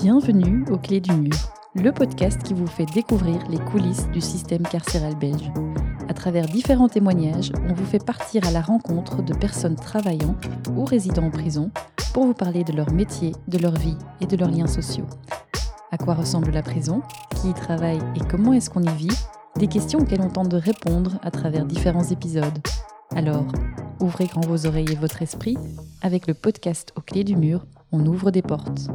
Bienvenue au Clés du Mur, le podcast qui vous fait découvrir les coulisses du système carcéral belge. À travers différents témoignages, on vous fait partir à la rencontre de personnes travaillant ou résidant en prison pour vous parler de leur métier, de leur vie et de leurs liens sociaux. À quoi ressemble la prison? Qui y travaille et comment est-ce qu'on y vit? Des questions auxquelles on tente de répondre à travers différents épisodes. Alors, ouvrez grand vos oreilles et votre esprit. Avec le podcast Aux clés du mur, on ouvre des portes.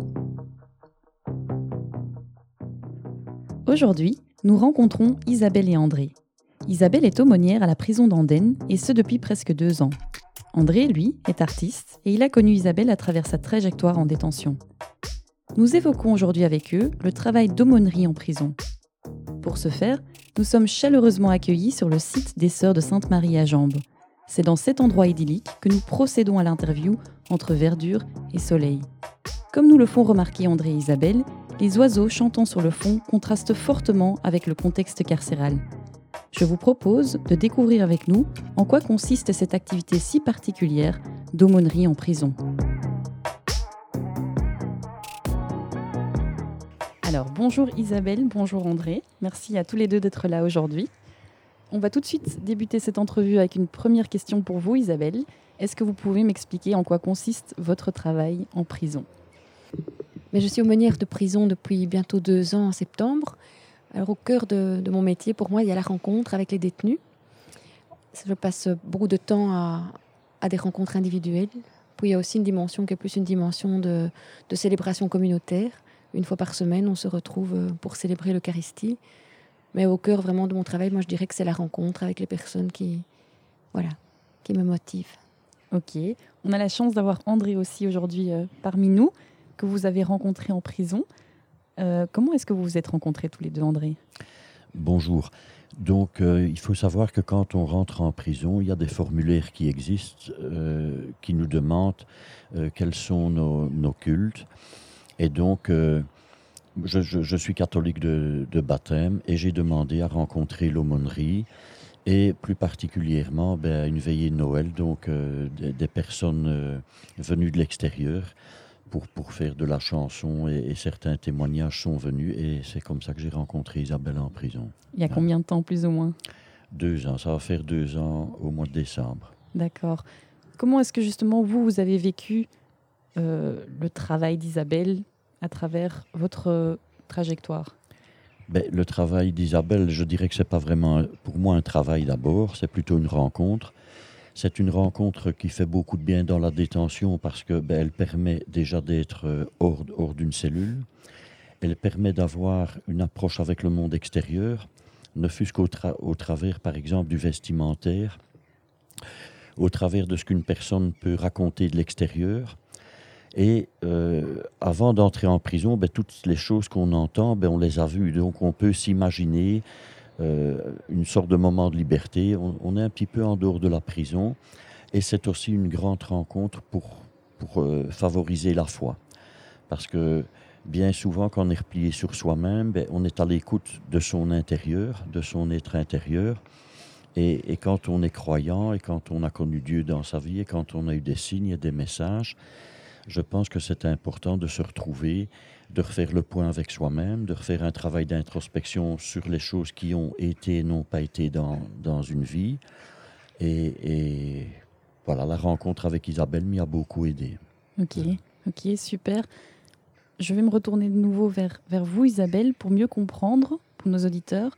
Aujourd'hui, nous rencontrons Isabelle et André. Isabelle est aumônière à la prison d'Andenne et ce depuis presque deux ans. André, lui, est artiste et il a connu Isabelle à travers sa trajectoire en détention. Nous évoquons aujourd'hui avec eux le travail d'aumônerie en prison. Pour ce faire, nous sommes chaleureusement accueillis sur le site des Sœurs de Sainte-Marie à Jambes. C'est dans cet endroit idyllique que nous procédons à l'interview entre verdure et soleil. Comme nous le font remarquer André et Isabelle, les oiseaux chantant sur le fond contrastent fortement avec le contexte carcéral. Je vous propose de découvrir avec nous en quoi consiste cette activité si particulière d'aumônerie en prison. Alors bonjour Isabelle, bonjour André, merci à tous les deux d'être là aujourd'hui. On va tout de suite débuter cette entrevue avec une première question pour vous Isabelle. Est-ce que vous pouvez m'expliquer en quoi consiste votre travail en prison? Mais je suis aumônière de prison depuis bientôt deux ans en septembre. Alors au cœur de, mon métier, pour moi, il y a la rencontre avec les détenus. Je passe beaucoup de temps à, des rencontres individuelles. Puis il y a aussi une dimension qui est plus une dimension de, célébration communautaire. Une fois par semaine, on se retrouve pour célébrer l'Eucharistie. Mais au cœur vraiment de mon travail, moi je dirais que c'est la rencontre avec les personnes qui, voilà, qui me motivent. Ok, on a la chance d'avoir André aussi aujourd'hui euh, parmi nous que vous avez rencontré en prison. Euh, comment est-ce que vous vous êtes rencontrés tous les deux, André? Bonjour. Donc, euh, il faut savoir que quand on rentre en prison, il y a des formulaires qui existent euh, qui nous demandent quels sont nos, cultes. Et donc, je, suis catholique de, baptême et j'ai demandé à rencontrer l'aumônerie et plus particulièrement ben, une veillée de Noël, donc des, personnes venues de l'extérieur pour, faire de la chanson et, certains témoignages sont venus et c'est comme ça que j'ai rencontré Isabelle en prison. Il y a combien de temps plus ou moins? Deux ans, ça va faire deux ans au mois de décembre. D'accord. Comment est-ce que justement vous, vous avez vécu euh, le travail d'Isabelle à travers votre trajectoire? Ben, Le travail d'Isabelle, je dirais que ce n'est pas vraiment pour moi un travail d'abord, c'est plutôt une rencontre. C'est une rencontre qui fait beaucoup de bien dans la détention parce que ben, elle permet déjà d'être euh, hors, d'une cellule. Elle permet d'avoir une approche avec le monde extérieur, ne fût-ce qu'au au travers, par exemple, du vestimentaire, au travers de ce qu'une personne peut raconter de l'extérieur. Et euh, avant d'entrer en prison, ben, toutes les choses qu'on entend, ben, on les a vues. Donc on peut s'imaginer une sorte de moment de liberté. On, est un petit peu en dehors de la prison et c'est aussi une grande rencontre pour, pour euh, favoriser la foi. Parce que bien souvent, quand on est replié sur soi-même, ben, on est à l'écoute de son intérieur, de son être intérieur. Et, et, quand on est croyant et quand on a connu Dieu dans sa vie et quand on a eu des signes et des messages, je pense que c'est important de se retrouver de refaire le point avec soi-même, de refaire un travail d'introspection sur les choses qui ont été et n'ont pas été dans, dans une vie. Et, voilà, la rencontre avec Isabelle m'y a beaucoup aidé. Ok, ok, super. Je vais me retourner de nouveau vers, vers vous, Isabelle, pour mieux comprendre, pour nos auditeurs,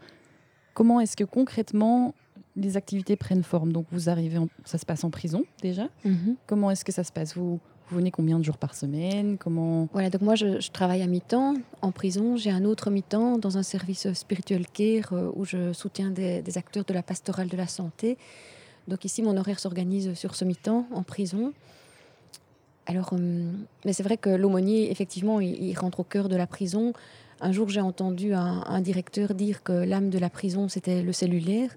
comment est-ce que concrètement les activités prennent forme. Donc vous arrivez, ça se passe en prison déjà. Mhm. Comment est-ce que ça se passe? Vous, vous venez combien de jours par semaine? Comment? Voilà, donc moi je, travaille à mi-temps en prison. J'ai un autre mi-temps dans un service spirituel care euh, où je soutiens des, acteurs de la pastorale de la santé. Donc ici mon horaire s'organise sur ce mi-temps en prison. Alors, euh, mais c'est vrai que l'aumônier, effectivement, il, rentre au cœur de la prison. Un jour, j'ai entendu un, un, directeur dire que l'âme de la prison, c'était le cellulaire.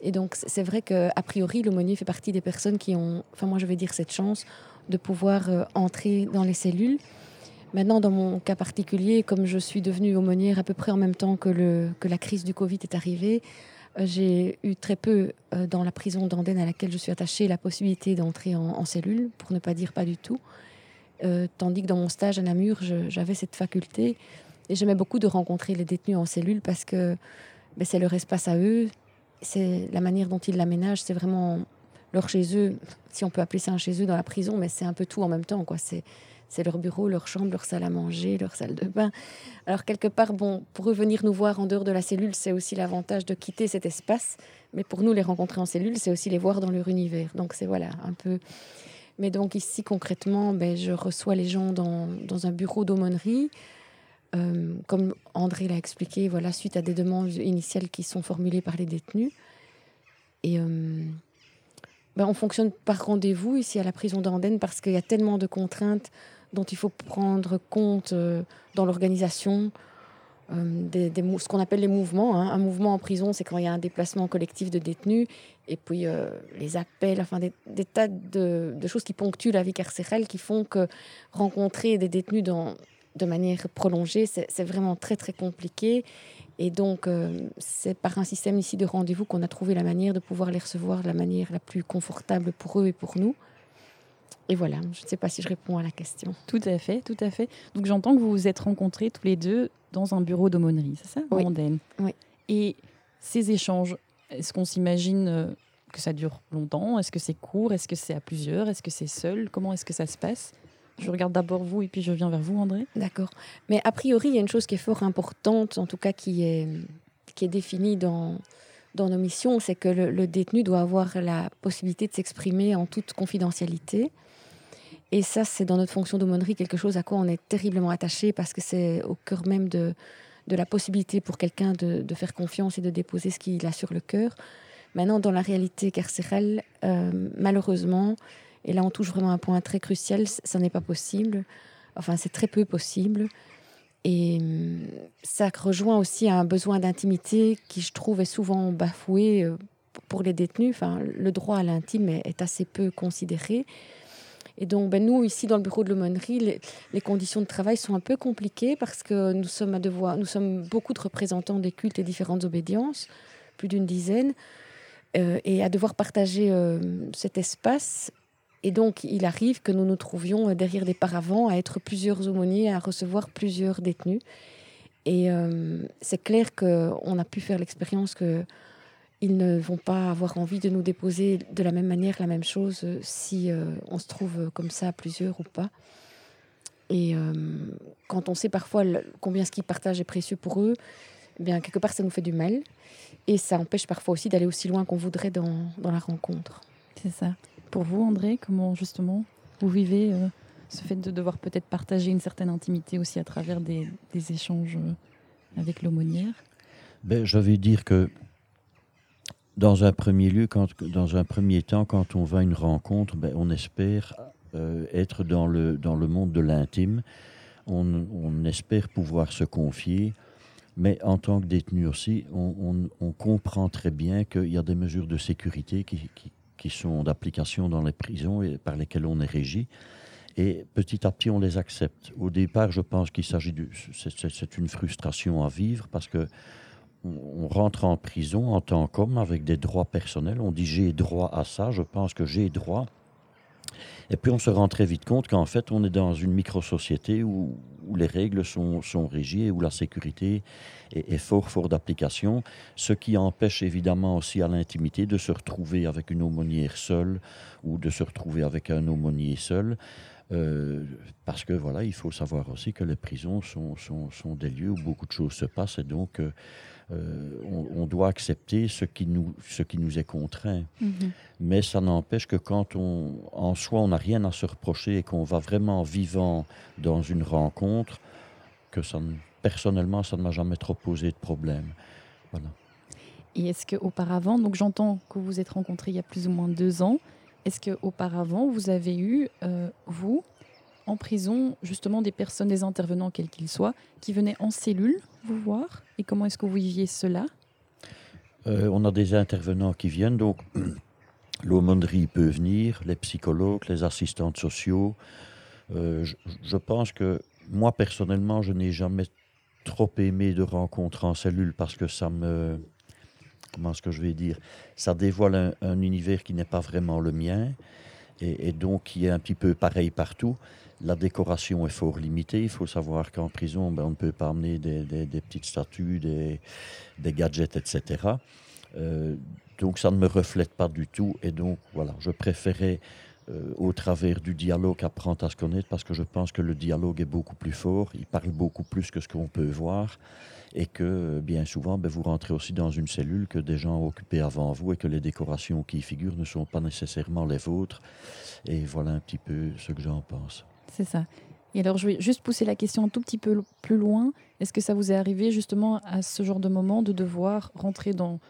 Et donc, c'est vrai qu'a priori, l'aumônier fait partie des personnes qui ont, enfin, moi, je vais dire cette chance de pouvoir euh, entrer dans les cellules. Maintenant, dans mon cas particulier, comme je suis devenue aumônière à peu près en même temps que, la crise du Covid est arrivée, euh, j'ai eu très peu euh, dans la prison d'Andenne à laquelle je suis attachée la possibilité d'entrer en, cellule, pour ne pas dire pas du tout. Tandis que dans mon stage à Namur, j'avais cette faculté. Et j'aimais beaucoup de rencontrer les détenus en cellule parce que ben, c'est leur espace à eux. C'est la manière dont ils l'aménagent. C'est vraiment leur chez eux, si on peut appeler ça un chez eux dans la prison, mais c'est un peu tout en même temps. quoi. C'est c'est leur bureau, leur chambre, leur salle à manger, leur salle de bain. Alors quelque part, bon, pour eux venir nous voir en dehors de la cellule, c'est aussi l'avantage de quitter cet espace. Mais pour nous, les rencontrer en cellule, c'est aussi les voir dans leur univers. Donc c'est voilà, un peu. Mais donc ici concrètement, ben, je reçois les gens dans, dans un bureau d'aumônerie. Euh, comme André l'a expliqué, voilà, suite à des demandes initiales qui sont formulées par les détenus. Et euh, ben, on fonctionne par rendez-vous ici à la prison d'Andenne parce qu'il y a tellement de contraintes dont il faut prendre compte euh, dans l'organisation. Euh, ce qu'on appelle les mouvements. Hein. Un mouvement en prison, c'est quand il y a un déplacement collectif de détenus, et puis euh, les appels, enfin des, tas de, choses qui ponctuent la vie carcérale, qui font que rencontrer des détenus de manière prolongée, c'est vraiment très très compliqué. Et donc, c'est par un système ici de rendez-vous qu'on a trouvé la manière de pouvoir les recevoir de la manière la plus confortable pour eux et pour nous. Et voilà, je ne sais pas si je réponds à la question. Tout à fait, tout à fait. Donc j'entends que vous vous êtes rencontrés tous les deux dans un bureau d'aumônerie, c'est ça Oui. oui. Et ces échanges, est-ce qu'on s'imagine euh, que ça dure longtemps? Est-ce que c'est court? Est-ce que c'est à plusieurs? Est-ce que c'est seul? Comment est-ce que ça se passe? Je regarde d'abord vous et puis je viens vers vous, André. D'accord. Mais a priori, il y a une chose qui est fort importante, en tout cas qui est, qui est définie dans, dans nos missions, c'est que le, détenu doit avoir la possibilité de s'exprimer en toute confidentialité. Et ça, c'est dans notre fonction d'aumônerie quelque chose à quoi on est terriblement attaché parce que c'est au cœur même de, de la possibilité pour quelqu'un de, de, faire confiance et de déposer ce qu'il a sur le cœur. Maintenant, dans la réalité carcérale, euh, malheureusement, et là on touche vraiment un point très crucial, ça n'est pas possible. Enfin, c'est très peu possible. Et hum, ça rejoint aussi un besoin d'intimité qui, je trouve, est souvent bafoué euh, pour les détenus. Enfin, le droit à l'intime est, assez peu considéré. Et donc, ben, nous, ici, dans le bureau de l'aumônerie, les, conditions de travail sont un peu compliquées parce que nous sommes, à devoir, nous sommes beaucoup de représentants des cultes et différentes obédiences, plus d'une dizaine, euh, et à devoir partager euh, cet espace. Et donc, il arrive que nous nous trouvions derrière des paravents à être plusieurs aumôniers, à recevoir plusieurs détenus. Et euh, c'est clair qu'on a pu faire l'expérience que ils ne vont pas avoir envie de nous déposer de la même manière la même chose euh, si euh, on se trouve comme ça à plusieurs ou pas. Et quand on sait parfois combien ce qu'ils partagent est précieux pour eux, eh bien quelque part ça nous fait du mal et ça empêche parfois aussi d'aller aussi loin qu'on voudrait dans, la rencontre. C'est ça. Pour vous, André, comment justement vous vivez ce fait de devoir peut-être partager une certaine intimité aussi à travers des, échanges avec l'aumônière? Ben, Je vais dire que dans un premier lieu, quand, dans un premier temps, quand on va à une rencontre, ben, on espère euh, être dans le, dans le monde de l'intime. On, espère pouvoir se confier. Mais en tant que détenu aussi, on, comprend très bien qu'il y a des mesures de sécurité qui, qui sont d'application dans les prisons et par lesquelles on est régi. Et petit à petit, on les accepte. Au départ, je pense qu'il s'agit de... C'est une frustration à vivre parce que on rentre en prison en tant qu'homme avec des droits personnels. On dit j'ai droit à ça, je pense que j'ai droit. Et puis on se rend très vite compte qu'en fait on est dans une micro-société où, les règles sont, sont, régies et où la sécurité est, fort fort d'application, ce qui empêche évidemment aussi à l'intimité de se retrouver avec une aumônière seule ou de se retrouver avec un aumônier seul. Euh, parce que voilà, il faut savoir aussi que les prisons sont, sont, sont, des lieux où beaucoup de choses se passent et donc euh, euh, on, doit accepter ce qui nous, ce qui nous est contraint. Mhm. Mais ça n'empêche que quand on, en soi, on n'a rien à se reprocher et qu'on va vraiment vivant dans une rencontre, que ça, personnellement, ça ne m'a jamais trop posé de problème. Voilà. Et est-ce qu'auparavant, donc j'entends que vous êtes rencontrés il y a plus ou moins deux ans, est-ce qu'auparavant, vous avez eu, euh, vous, en prison, justement, des personnes, des intervenants, quels qu'ils soient, qui venaient en cellule vous voir Et comment est-ce que vous viviez cela? Euh, On a des intervenants qui viennent, donc l'aumônerie peut venir, les psychologues, les assistantes sociaux. Euh, je, pense que moi, personnellement, je n'ai jamais trop aimé de rencontres en cellule parce que ça me... Comment est-ce que je vais dire Ça dévoile un, un univers qui n'est pas vraiment le mien. Et, donc qui est un petit peu pareil partout. La décoration est fort limitée. Il faut savoir qu'en prison, ben, on ne peut pas amener des, petites statues, des, gadgets, etc. Euh, donc ça ne me reflète pas du tout. Et donc voilà, je préférais euh, au travers du dialogue apprendre à se connaître parce que je pense que le dialogue est beaucoup plus fort. Il parle beaucoup plus que ce qu'on peut voir et que bien souvent, ben, vous rentrez aussi dans une cellule que des gens ont occupée avant vous et que les décorations qui y figurent ne sont pas nécessairement les vôtres. Et voilà un petit peu ce que j'en pense. C'est ça. Et alors, je vais juste pousser la question un tout petit peu plus loin. Est-ce que ça vous est arrivé justement à ce genre de moment de devoir rentrer dans,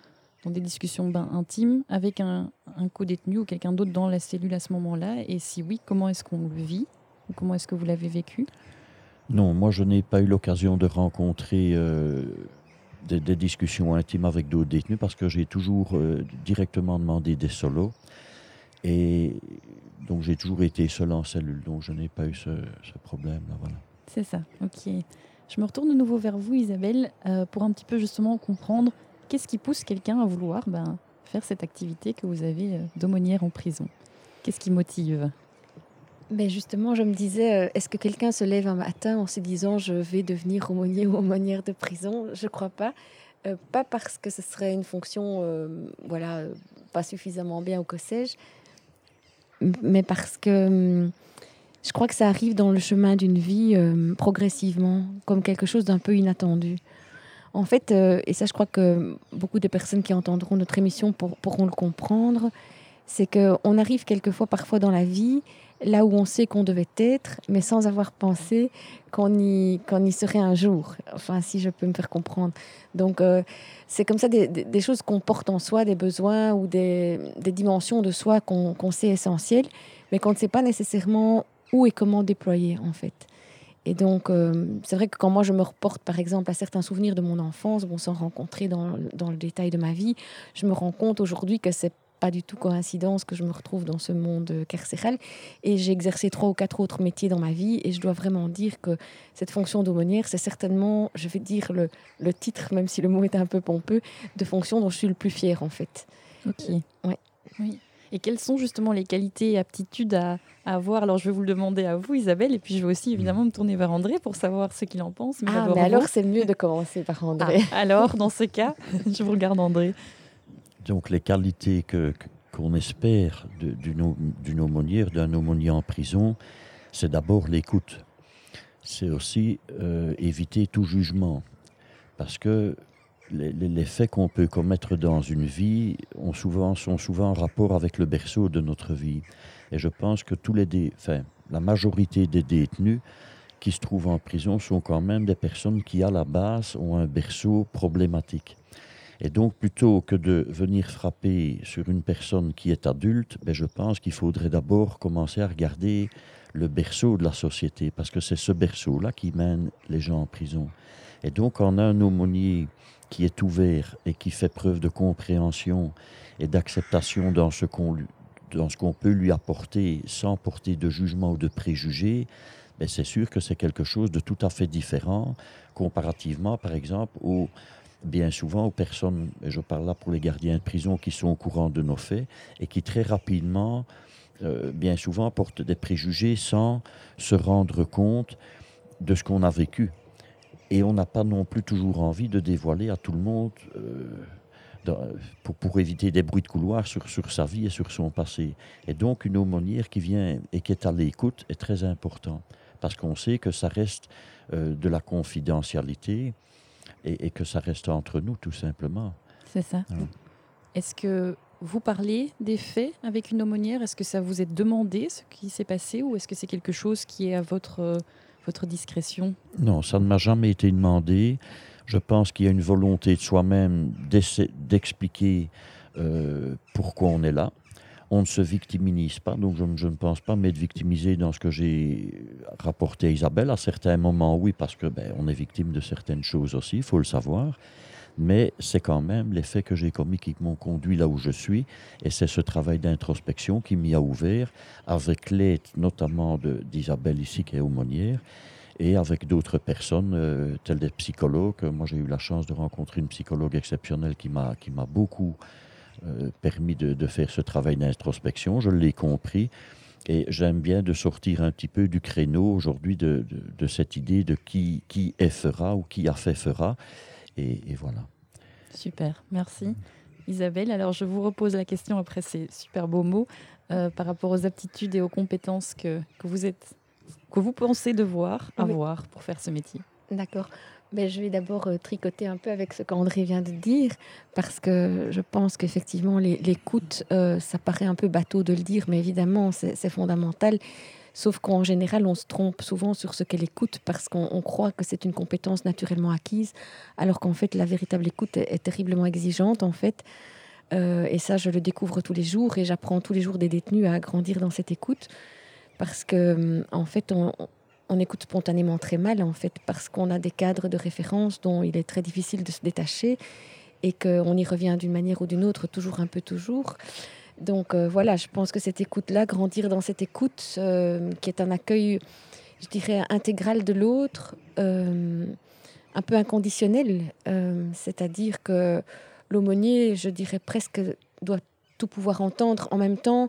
des discussions ben, intimes avec un, un co-détenu ou quelqu'un d'autre dans la cellule à ce moment-là? Et si oui, comment est-ce qu'on le vit? Ou comment est-ce que vous l'avez vécu? Non, moi je n'ai pas eu l'occasion de rencontrer euh, des, discussions intimes avec d'autres détenus parce que j'ai toujours euh, directement demandé des solos. Et donc j'ai toujours été seul en cellule, donc je n'ai pas eu ce, problème-là. Voilà. C'est ça, ok. Je me retourne de nouveau vers vous, Isabelle, euh, pour un petit peu justement comprendre qu'est-ce qui pousse quelqu'un à vouloir ben, faire cette activité que vous avez d'aumônière en prison. Qu'est-ce qui motive? Mais justement, je me disais, euh, est-ce que quelqu'un se lève un matin en se disant je vais devenir aumônier ou aumônière de prison? Je crois pas. Euh, pas parce que ce serait une fonction, euh, voilà, pas suffisamment bien ou que sais-je, mais parce que hum, je crois que ça arrive dans le chemin d'une vie progressivement, comme quelque chose d'un peu inattendu. En fait, et ça, je crois que beaucoup de personnes qui entendront notre émission pourront le comprendre, c'est qu'on arrive quelquefois, parfois dans la vie, là où on sait qu'on devait être, mais sans avoir pensé qu'on y, y serait un jour. Enfin, si je peux me faire comprendre. Donc, euh, c'est comme ça des, choses qu'on porte en soi, des besoins ou des, dimensions de soi qu'on sait essentielles, mais qu'on ne sait pas nécessairement où et comment déployer, en fait. Et donc, euh, c'est vrai que quand moi je me reporte, par exemple, à certains souvenirs de mon enfance, bon, sans rencontrer dans, dans le détail de ma vie, je me rends compte aujourd'hui que c'est pas du tout coïncidence que je me retrouve dans ce monde carcéral. Et j'ai exercé trois ou quatre autres métiers dans ma vie. Et je dois vraiment dire que cette fonction d'aumônière, c'est certainement, je vais dire le, le, titre, même si le mot est un peu pompeux, de fonction dont je suis le plus fière en fait. Ok. Ouais. Oui. Et quelles sont justement les qualités et aptitudes à, avoir? Alors, je vais vous le demander à vous, Isabelle, et puis je vais aussi évidemment me tourner vers André pour savoir ce qu'il en pense. Mais ah, mais alors c'est mieux de commencer par André. Ah, alors, dans ce cas, je vous regarde André. Donc les qualités qu'on espère d'une aumônière, d'un aumônier en prison, c'est d'abord l'écoute. C'est aussi euh, éviter tout jugement. Parce que les, faits qu'on peut commettre dans une vie ont souvent, sont souvent en rapport avec le berceau de notre vie. Et je pense que tous les enfin, la majorité des détenus qui se trouvent en prison sont quand même des personnes qui, à la base, ont un berceau problématique. Et donc, plutôt que de venir frapper sur une personne qui est adulte, ben, je pense qu'il faudrait d'abord commencer à regarder le berceau de la société, parce que c'est ce berceau-là qui mène les gens en prison. Et donc, on a un aumônier qui est ouvert et qui fait preuve de compréhension et d'acceptation dans ce qu'on dans ce qu'on peut lui apporter sans porter de jugement ou de préjugés, ben c'est sûr que c'est quelque chose de tout à fait différent comparativement, par exemple, au bien souvent aux personnes, et je parle là pour les gardiens de prison qui sont au courant de nos faits et qui très rapidement, euh, bien souvent, portent des préjugés sans se rendre compte de ce qu'on a vécu. Et on n'a pas non plus toujours envie de dévoiler à tout le monde, euh, pour, pour, éviter des bruits de couloir sur, sur sa vie et sur son passé. Et donc une aumônière qui vient et qui est à l'écoute est très important, parce qu'on sait que ça reste euh, de la confidentialité et, que ça reste entre nous, tout simplement. C'est ça. Est-ce que vous parlez des faits avec une aumônière? Est-ce que ça vous est demandé ce qui s'est passé ou est-ce que c'est quelque chose qui est à votre, votre discrétion? Non, ça ne m'a jamais été demandé. Je pense qu'il y a une volonté de soi-même d'expliquer euh, pourquoi on est là on ne se victimise pas, donc je, ne pense pas m'être victimisé dans ce que j'ai rapporté à Isabelle. À certains moments, oui, parce que ben, on est victime de certaines choses aussi, il faut le savoir. Mais c'est quand même les faits que j'ai commis qui m'ont conduit là où je suis. Et c'est ce travail d'introspection qui m'y a ouvert, avec l'aide notamment d'Isabelle ici, qui est aumônière, et avec d'autres personnes, euh, telles des psychologues. Moi, j'ai eu la chance de rencontrer une psychologue exceptionnelle qui m'a beaucoup permis de, faire ce travail d'introspection. Je l'ai compris. Et j'aime bien de sortir un petit peu du créneau aujourd'hui de, de, cette idée de qui, qui est fera ou qui a fait fera. Et, voilà. Super, merci. Isabelle, alors je vous repose la question après ces super beaux mots euh, par rapport aux aptitudes et aux compétences que, que, vous êtes, que vous pensez devoir avoir pour faire ce métier. D'accord. Je vais d'abord euh, tricoter un peu avec ce qu'André vient de dire, parce que je pense qu'effectivement, l'écoute, euh, ça paraît un peu bateau de le dire, mais évidemment, c'est fondamental. Sauf qu'en général, on se trompe souvent sur ce qu'elle écoute parce qu'on croit que c'est une compétence naturellement acquise, alors qu'en fait, la véritable écoute est, terriblement exigeante, en fait. Euh, et ça, je le découvre tous les jours et j'apprends tous les jours des détenus à grandir dans cette écoute parce que, en fait, on écoute spontanément très mal, en fait, parce qu'on a des cadres de référence dont il est très difficile de se détacher et qu'on y revient d'une manière ou d'une autre, toujours un peu toujours. Donc euh, voilà, je pense que cette écoute-là, grandir dans cette écoute, euh, qui est un accueil, je dirais, intégral de l'autre, euh, un peu inconditionnel, c'est-à-dire que l'aumônier, je dirais presque, doit tout pouvoir entendre en même temps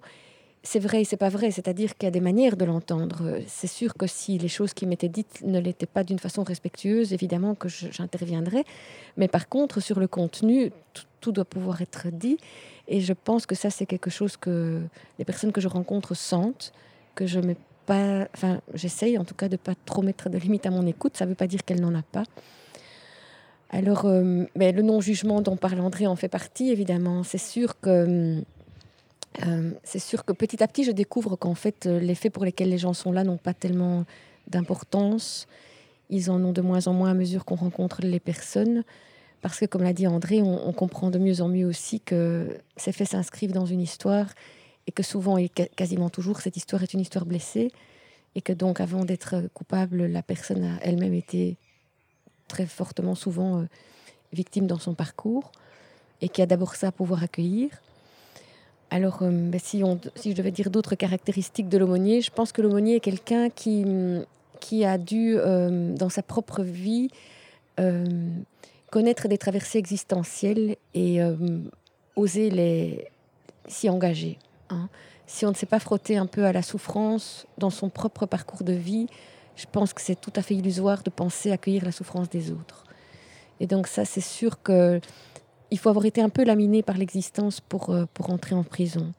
c'est vrai et c'est pas vrai, c'est-à-dire qu'il y a des manières de l'entendre. C'est sûr que si les choses qui m'étaient dites ne l'étaient pas d'une façon respectueuse, évidemment que j'interviendrai. Mais par contre, sur le contenu, tout, doit pouvoir être dit. Et je pense que ça, c'est quelque chose que les personnes que je rencontre sentent, que je mets pas, enfin, j'essaye en tout cas de pas trop mettre de limites à mon écoute. Ça ne veut pas dire qu'elle n'en a pas. Alors, euh, mais le non-jugement dont parle André en fait partie, évidemment. C'est sûr que hum, euh, c'est sûr que petit à petit, je découvre qu'en fait, euh, les faits pour lesquels les gens sont là n'ont pas tellement d'importance. Ils en ont de moins en moins à mesure qu'on rencontre les personnes. Parce que, comme l'a dit André, on, comprend de mieux en mieux aussi que ces faits s'inscrivent dans une histoire et que souvent et quasiment toujours, cette histoire est une histoire blessée. Et que donc, avant d'être coupable, la personne a elle-même été très fortement, souvent, euh, victime dans son parcours et qui a d'abord ça à pouvoir accueillir. Alors, euh, ben, si, je devais dire d'autres caractéristiques de l'aumônier, je pense que l'aumônier est quelqu'un qui, qui a dû, euh, dans sa propre vie, euh, connaître des traversées existentielles et oser les, s'y engager. Hein. Si on ne s'est pas frotté un peu à la souffrance dans son propre parcours de vie, je pense que c'est tout à fait illusoire de penser accueillir la souffrance des autres. Et donc ça, c'est sûr que il faut avoir été un peu laminé par l'existence pour, euh, pour entrer en prison.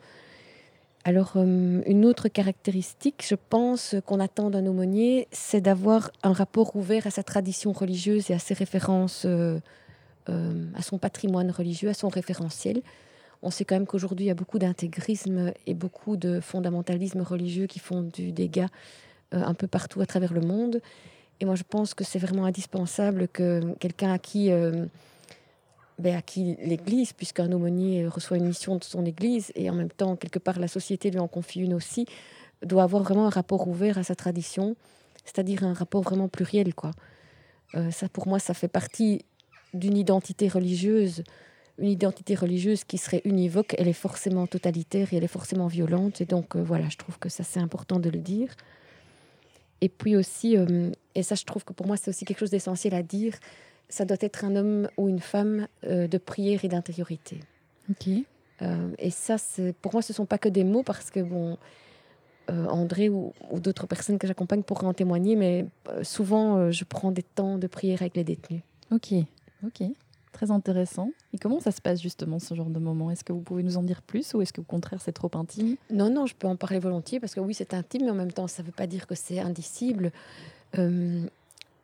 Alors, euh, une autre caractéristique, je pense, qu'on attend d'un aumônier, c'est d'avoir un rapport ouvert à sa tradition religieuse et à ses références, euh, à son patrimoine religieux, à son référentiel. On sait quand même qu'aujourd'hui, il y a beaucoup d'intégrisme et beaucoup de fondamentalisme religieux qui font du dégât un peu partout à travers le monde. Et moi, je pense que c'est vraiment indispensable que quelqu'un à qui ben, à qui l'Église, puisqu'un aumônier reçoit une mission de son Église, et en même temps, quelque part, la société lui en confie une aussi, doit avoir vraiment un rapport ouvert à sa tradition, c'est-à-dire un rapport vraiment pluriel. Quoi. Euh, ça, pour moi, ça fait partie d'une identité religieuse. Une identité religieuse qui serait univoque, elle est forcément totalitaire et elle est forcément violente. Et donc, euh, voilà, je trouve que ça, c'est important de le dire. Et puis aussi, euh, et ça, je trouve que pour moi, c'est aussi quelque chose d'essentiel à dire, ça doit être un homme ou une femme euh, de prière et d'intériorité. Ok. Euh, et ça, pour moi, ce ne sont pas que des mots parce que, bon, euh, André ou, d'autres personnes que j'accompagne pourraient en témoigner, mais souvent, je prends des temps de prière avec les détenus. Ok, ok. Très intéressant. Et comment ça se passe justement ce genre de moment? Est-ce que vous pouvez nous en dire plus ou est-ce que au contraire c'est trop intime? Non, non, je peux en parler volontiers parce que oui, c'est intime, mais en même temps, ça ne veut pas dire que c'est indicible.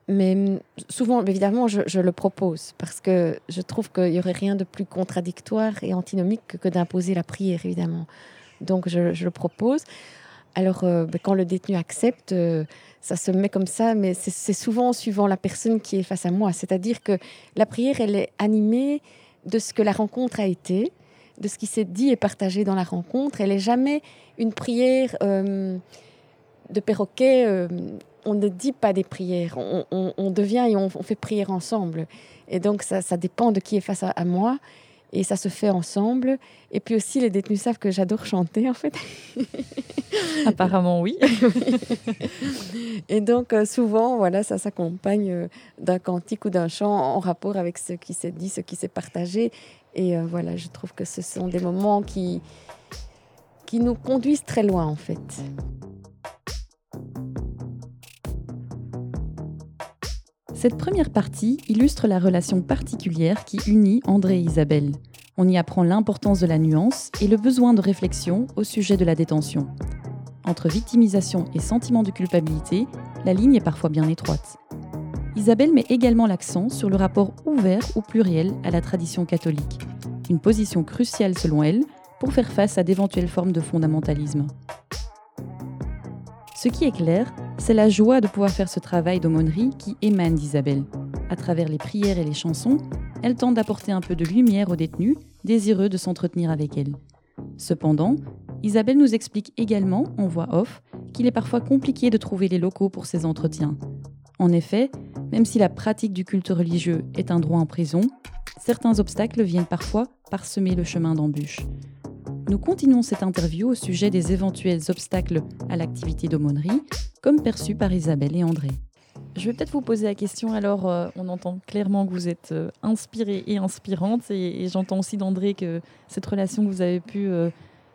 Mais souvent, évidemment, je, le propose parce que je trouve qu'il n'y aurait rien de plus contradictoire et antinomique que, d'imposer la prière, évidemment. Donc, je, le propose. Alors, euh, ben, quand le détenu accepte, euh, ça se met comme ça, mais c'est souvent suivant la personne qui est face à moi. C'est-à-dire que la prière, elle est animée de ce que la rencontre a été, de ce qui s'est dit et partagé dans la rencontre. Elle n'est jamais une prière euh, de perroquet on ne dit pas des prières, on, devient et on, fait prière ensemble. Et donc ça, dépend de qui est face à, moi. Et ça se fait ensemble. Et puis aussi, les détenus savent que j'adore chanter, en fait. Apparemment, oui. et donc, euh, souvent, voilà, ça s'accompagne euh, d'un cantique ou d'un chant en rapport avec ce qui s'est dit, ce qui s'est partagé. Et euh, voilà, je trouve que ce sont des moments qui, qui nous conduisent très loin en fait. Cette première partie illustre la relation particulière qui unit André et Isabelle. On y apprend l'importance de la nuance et le besoin de réflexion au sujet de la détention. Entre victimisation et sentiment de culpabilité, la ligne est parfois bien étroite. Isabelle met également l'accent sur le rapport ouvert ou pluriel à la tradition catholique, une position cruciale selon elle pour faire face à d'éventuelles formes de fondamentalisme. Ce qui est clair, c'est la joie de pouvoir faire ce travail d'aumônerie qui émane d'Isabelle. À travers les prières et les chansons, elle tente d'apporter un peu de lumière aux détenus, désireux de s'entretenir avec elle. Cependant, Isabelle nous explique également, en voix off, qu'il est parfois compliqué de trouver les locaux pour ces entretiens. En effet, même si la pratique du culte religieux est un droit en prison, certains obstacles viennent parfois parsemer le chemin d'embûches. Nous continuons cette interview au sujet des éventuels obstacles à l'activité d'aumônerie, comme perçus par Isabelle et André. Je vais peut-être vous poser la question. Alors, euh, on entend clairement que vous êtes euh, inspirée et inspirante, et, j'entends aussi d'André que cette relation que vous avez pu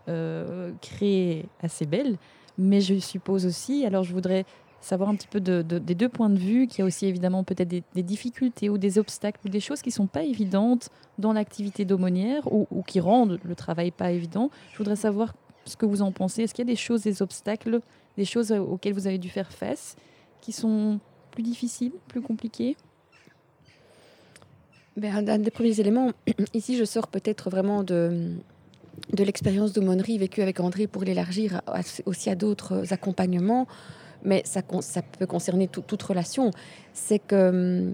euh, créer est assez belle. Mais je suppose aussi, alors je voudrais savoir un petit peu des deux points de vue, qu'il y a aussi évidemment peut-être des, difficultés ou des obstacles ou des choses qui ne sont pas évidentes dans l'activité d'aumônière ou, qui rendent le travail pas évident. Je voudrais savoir ce que vous en pensez. Est-ce qu'il y a des choses, des obstacles, des choses auxquelles vous avez dû faire face qui sont plus difficiles, plus compliquées? Ben, un des premiers éléments, ici je sors peut-être vraiment de, de l'expérience d'aumônerie vécue avec André pour l'élargir aussi à d'autres accompagnements mais ça, peut concerner toute relation, c'est que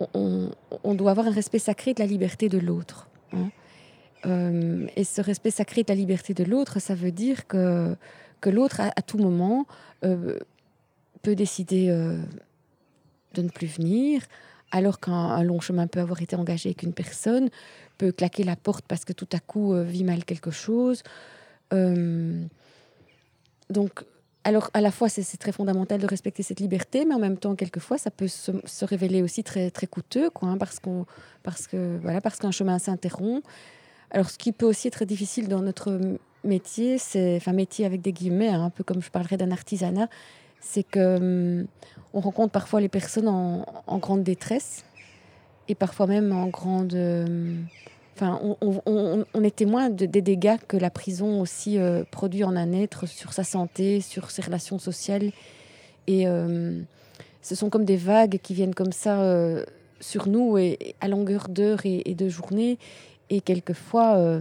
hum, on, doit avoir un respect sacré de la liberté de l'autre. Hein. Hum, et ce respect sacré de la liberté de l'autre, ça veut dire que, que l'autre, à, tout moment, euh, peut décider euh, de ne plus venir, alors qu'un long chemin peut avoir été engagé avec une personne, peut claquer la porte parce que tout à coup euh, vit mal quelque chose. Hum, donc, alors, à la fois, c'est très fondamental de respecter cette liberté, mais en même temps, quelquefois, ça peut se, révéler aussi très, très coûteux, quoi, hein, parce qu'on, voilà, parce qu'un chemin s'interrompt. Alors, ce qui peut aussi être difficile dans notre métier, c'est, enfin, métier avec des guillemets, hein, un peu comme je parlerais d'un artisanat, c'est que hum, on rencontre parfois les personnes en, en, grande détresse et parfois même en grande hum, On, est témoin des dégâts que la prison aussi euh, produit en un être sur sa santé, sur ses relations sociales. Et euh, ce sont comme des vagues qui viennent comme ça euh, sur nous et, à longueur d'heure et, de journée. Et quelquefois,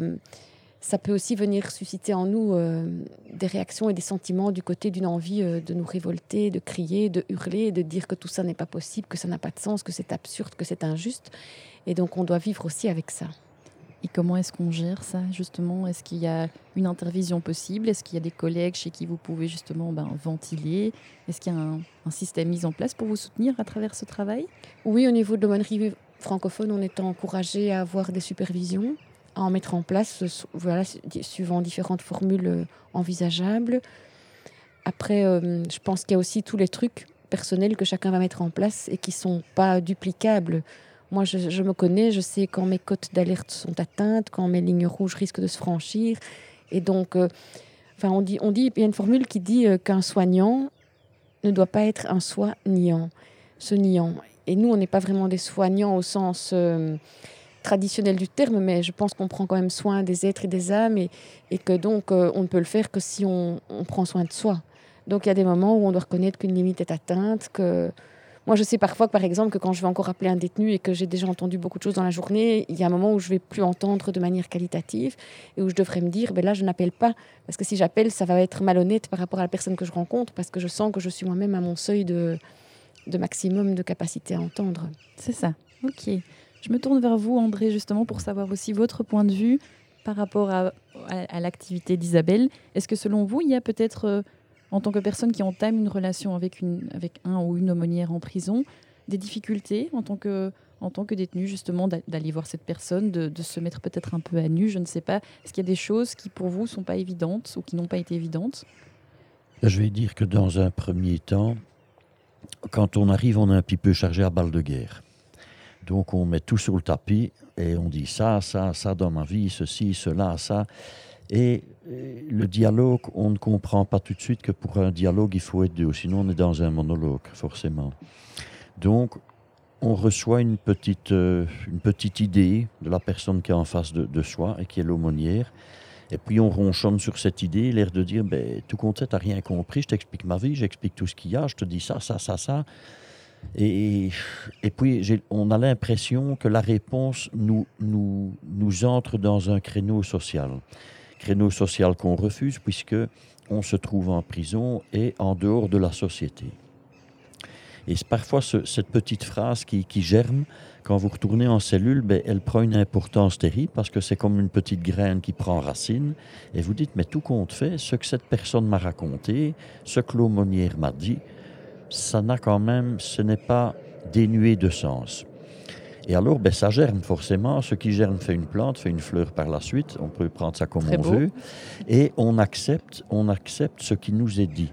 ça peut aussi venir susciter en nous des réactions et des sentiments du côté d'une envie de nous révolter, de crier, de hurler, de dire que tout ça n'est pas possible, que ça n'a pas de sens, que c'est absurde, que c'est injuste. Et donc, on doit vivre aussi avec ça. Et comment est-ce qu'on gère ça justement? Est-ce qu'il y a une intervision possible? Est-ce qu'il y a des collègues chez qui vous pouvez justement ben, ventiler? Est-ce qu'il y a un, système mis en place pour vous soutenir à travers ce travail? Oui, au niveau de l'aumônerie francophone, on est encouragé à avoir des supervisions, à en mettre en place, suivant différentes formules euh, envisageables. Après, euh, je pense qu'il y a aussi tous les trucs personnels que chacun va mettre en place et qui ne sont pas duplicables. Moi, je, me connais, je sais quand mes cotes d'alerte sont atteintes, quand mes lignes rouges risquent de se franchir. Et donc, euh, enfin, on dit, on dit, il y a une formule qui dit euh, qu'un soignant ne doit pas être un soignant, ce niant. Et nous, on n'est pas vraiment des soignants au sens euh, traditionnel du terme, mais je pense qu'on prend quand même soin des êtres et des âmes et, que donc on ne peut le faire que si on, on prend soin de soi. Donc il y a des moments où on doit reconnaître qu'une limite est atteinte, que moi, je sais parfois que, par exemple, que quand je vais encore appeler un détenu et que j'ai déjà entendu beaucoup de choses dans la journée, il y a un moment où je vais plus entendre de manière qualitative et où je devrais me dire, ben là, je n'appelle pas. Parce que si j'appelle, ça va être malhonnête par rapport à la personne que je rencontre, parce que je sens que je suis moi-même à mon seuil de, maximum de capacité à entendre. C'est ça. Ok. Je me tourne vers vous, André, justement, pour savoir aussi votre point de vue par rapport à, à, l'activité d'Isabelle. Est-ce que selon vous, il y a peut-être... En tant que personne qui entame une relation avec, une, avec un ou une aumônière en prison, des difficultés en tant que, en tant que détenu, justement, d'aller voir cette personne, de, se mettre peut-être un peu à nu, je ne sais pas. Est-ce qu'il y a des choses qui, pour vous, sont pas évidentes ou qui n'ont pas été évidentes? Je vais dire que dans un premier temps, quand on arrive, on est un petit peu chargé à balle de guerre. Donc on met tout sur le tapis et on dit ça, ça, ça dans ma vie, ceci, cela, ça. Et le dialogue, on ne comprend pas tout de suite que pour un dialogue, il faut être deux. Sinon, on est dans un monologue, forcément. Donc, on reçoit une petite, euh, une petite idée de la personne qui est en face de, soi et qui est l'aumônière. Et puis on ronchonne sur cette idée, l'air de dire ben, Tout compte tu n'as rien compris, je t'explique ma vie, j'explique tout ce qu'il y a, je te dis ça, ça, ça, ça. Et, et puis on a l'impression que la réponse nous, nous, nous entre dans un créneau social créneau social qu'on refuse puisque on se trouve en prison et en dehors de la société. Et parfois cette petite phrase qui, germe, quand vous retournez en cellule, ben, elle prend une importance terrible parce que c'est comme une petite graine qui prend racine. Et vous dites, mais tout compte fait, ce que cette personne m'a raconté, ce que l'aumônière m'a dit, ça n'a quand même, ce n'est pas dénué de sens. Et alors, ben, ça germe forcément. Ce qui germe fait une plante, fait une fleur par la suite. On peut prendre ça comme on veut. Et on accepte, on accepte ce qui nous est dit.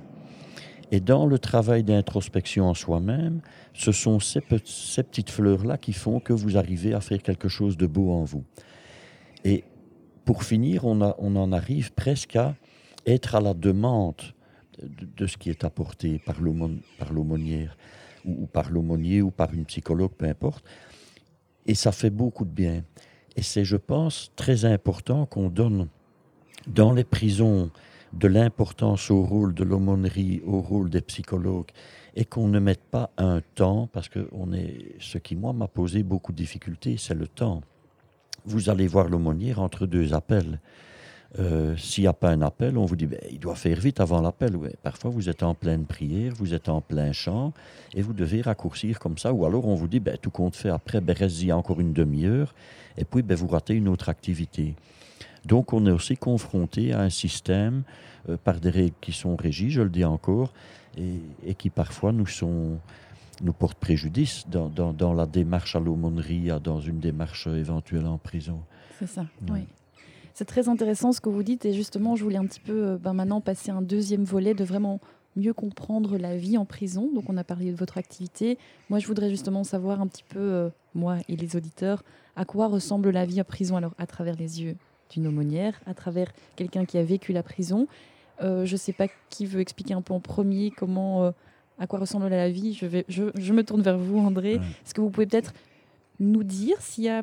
Et dans le travail d'introspection en soi-même, ce sont ces, ces petites fleurs-là qui font que vous arrivez à faire quelque chose de beau en vous. Et pour finir, on, a, on en arrive presque à être à la demande de, de ce qui est apporté par l'aumônière ou, ou par l'aumônier ou par une psychologue, peu importe. Et ça fait beaucoup de bien. Et c'est, je pense, très important qu'on donne dans les prisons de l'importance au rôle de l'aumônerie, au rôle des psychologues, et qu'on ne mette pas un temps, parce que on est, ce qui, moi, m'a posé beaucoup de difficultés, c'est le temps. Vous allez voir l'aumônière entre deux appels. Euh, s'il n'y a pas un appel, on vous dit ben, il doit faire vite avant l'appel. Ouais. Parfois, vous êtes en pleine prière, vous êtes en plein chant et vous devez raccourcir comme ça. Ou alors, on vous dit ben, tout compte fait après, ben, reste-y encore une demi-heure et puis ben, vous ratez une autre activité. Donc, on est aussi confronté à un système euh, par des règles qui sont régies, je le dis encore, et, qui parfois nous, sont, nous portent préjudice dans, dans la démarche à l'aumônerie, dans une démarche éventuelle en prison. C'est ça, oui. C'est très intéressant ce que vous dites et justement, je voulais un petit peu euh, ben maintenant passer un deuxième volet de vraiment mieux comprendre la vie en prison. Donc, on a parlé de votre activité. Moi, je voudrais justement savoir un petit peu, euh, moi et les auditeurs, à quoi ressemble la vie en prison? Alors à travers les yeux d'une aumônière, à travers quelqu'un qui a vécu la prison. Euh, je ne sais pas qui veut expliquer un peu en premier comment, à quoi ressemble la vie. Je, vais, je, je me tourne vers vous, André. Est-ce que vous pouvez peut-être nous dire s'il y a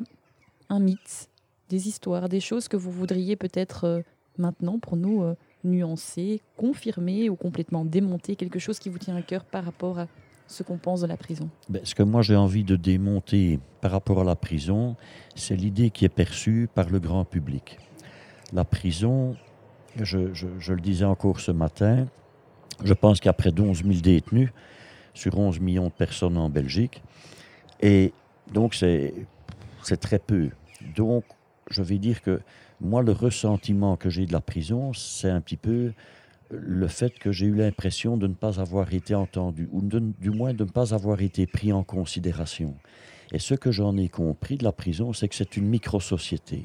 un mythe des histoires, des choses que vous voudriez peut-être euh, maintenant pour nous euh, nuancer, confirmer ou complètement démonter, quelque chose qui vous tient à cœur par rapport à ce qu'on pense de la prison? Ben, Ce que moi j'ai envie de démonter par rapport à la prison, c'est l'idée qui est perçue par le grand public. La prison, je, le disais encore ce matin, je pense qu'il y a près de 11 000 détenus sur 11 millions de personnes en Belgique. Et donc c'est très peu. Donc je vais dire que moi, le ressentiment que j'ai de la prison, c'est un petit peu le fait que j'ai eu l'impression de ne pas avoir été entendu, ou du moins de ne pas avoir été pris en considération. Et ce que j'en ai compris de la prison, c'est que c'est une micro-société.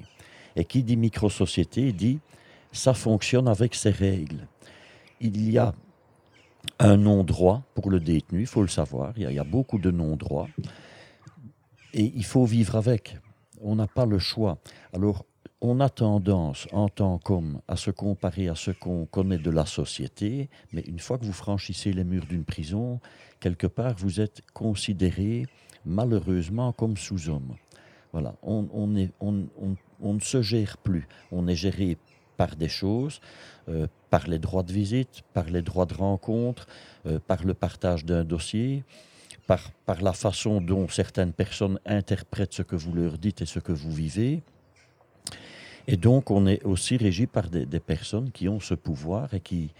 Et qui dit micro-société dit ça fonctionne avec ses règles. Il y a un non-droit pour le détenu, il faut le savoir, il y a, il y a beaucoup de non-droits. Et il faut vivre avec on n'a pas le choix. Alors, on a tendance, en tant qu'homme, à se comparer à ce qu'on connaît de la société, mais une fois que vous franchissez les murs d'une prison, quelque part, vous êtes considéré malheureusement comme sous-homme. Voilà, on, ne se gère plus. On est géré par des choses, euh, par les droits de visite, par les droits de rencontre, euh, par le partage d'un dossier par, par la façon dont certaines personnes interprètent ce que vous leur dites et ce que vous vivez. Et donc, on est aussi régi par des, personnes qui ont ce pouvoir et qui,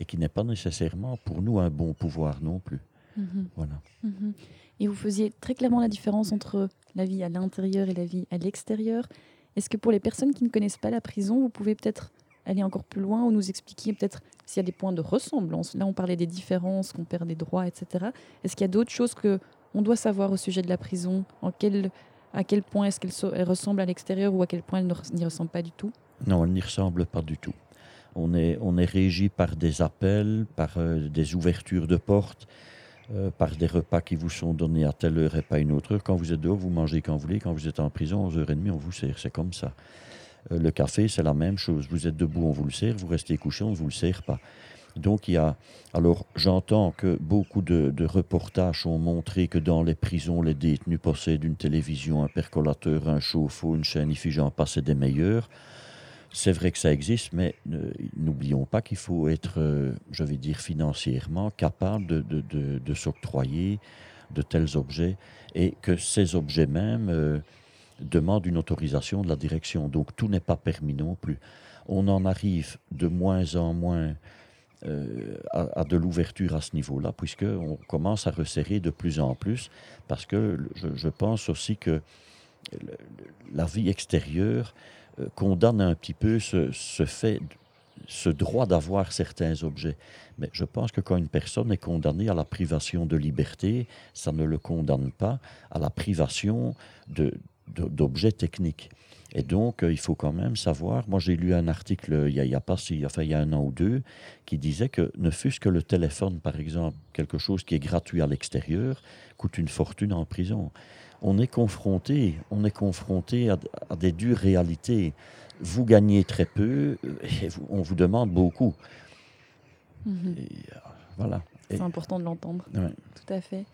et qui n'est pas nécessairement pour nous un bon pouvoir non plus. Mhm. Voilà. Mhm. Et vous faisiez très clairement la différence entre la vie à l'intérieur et la vie à l'extérieur. Est-ce que pour les personnes qui ne connaissent pas la prison, vous pouvez peut-être aller encore plus loin ou nous expliquer peut-être s'il y a des points de ressemblance Là, on parlait des différences, qu'on perd des droits, etc. Est-ce qu'il y a d'autres choses que on doit savoir au sujet de la prison? À quel point est-ce qu'elle ressemble à l'extérieur ou à quel point elle n'y ressemble pas du tout? Non, elle n'y ressemble pas du tout. On est, on est régi par des appels, par euh, des ouvertures de portes, euh, par des repas qui vous sont donnés à telle heure et pas une autre heure. Quand vous êtes dehors, vous mangez quand vous voulez. Quand vous êtes en prison, 11h30, on vous sert. C'est comme ça. Euh, le café, c'est la même chose. Vous êtes debout, on vous le sert, vous restez couché, on ne vous le sert pas. Donc il y a. Alors j'entends que beaucoup de, reportages ont montré que dans les prisons, les détenus possèdent une télévision, un percolateur, un chauffe-eau, une chaîne IFI, j'en passe des meilleurs. C'est vrai que ça existe, mais n'oublions pas qu'il faut être, euh, je vais dire, financièrement capable de, s'octroyer de tels objets et que ces objets même euh, demandent une autorisation de la direction. Donc tout n'est pas permis non plus. On en arrive de moins en moins euh, à, de l'ouverture à ce niveau-là, puisqu'on commence à resserrer de plus en plus, parce que je, pense aussi que la vie extérieure euh, condamne un petit peu ce, ce fait, ce droit d'avoir certains objets. Mais je pense que quand une personne est condamnée à la privation de liberté, ça ne le condamne pas à la privation d'objets techniques. Et donc, euh, il faut quand même savoir. Moi, j'ai lu un article il y a, pas si, enfin, il y a un an ou deux qui disait que ne fût-ce que le téléphone, par exemple, quelque chose qui est gratuit à l'extérieur, coûte une fortune en prison. On est confronté, on est confronté à, des dures réalités. Vous gagnez très peu et on vous demande beaucoup. Mhm. Euh, voilà. C'est important de l'entendre. Tout à fait.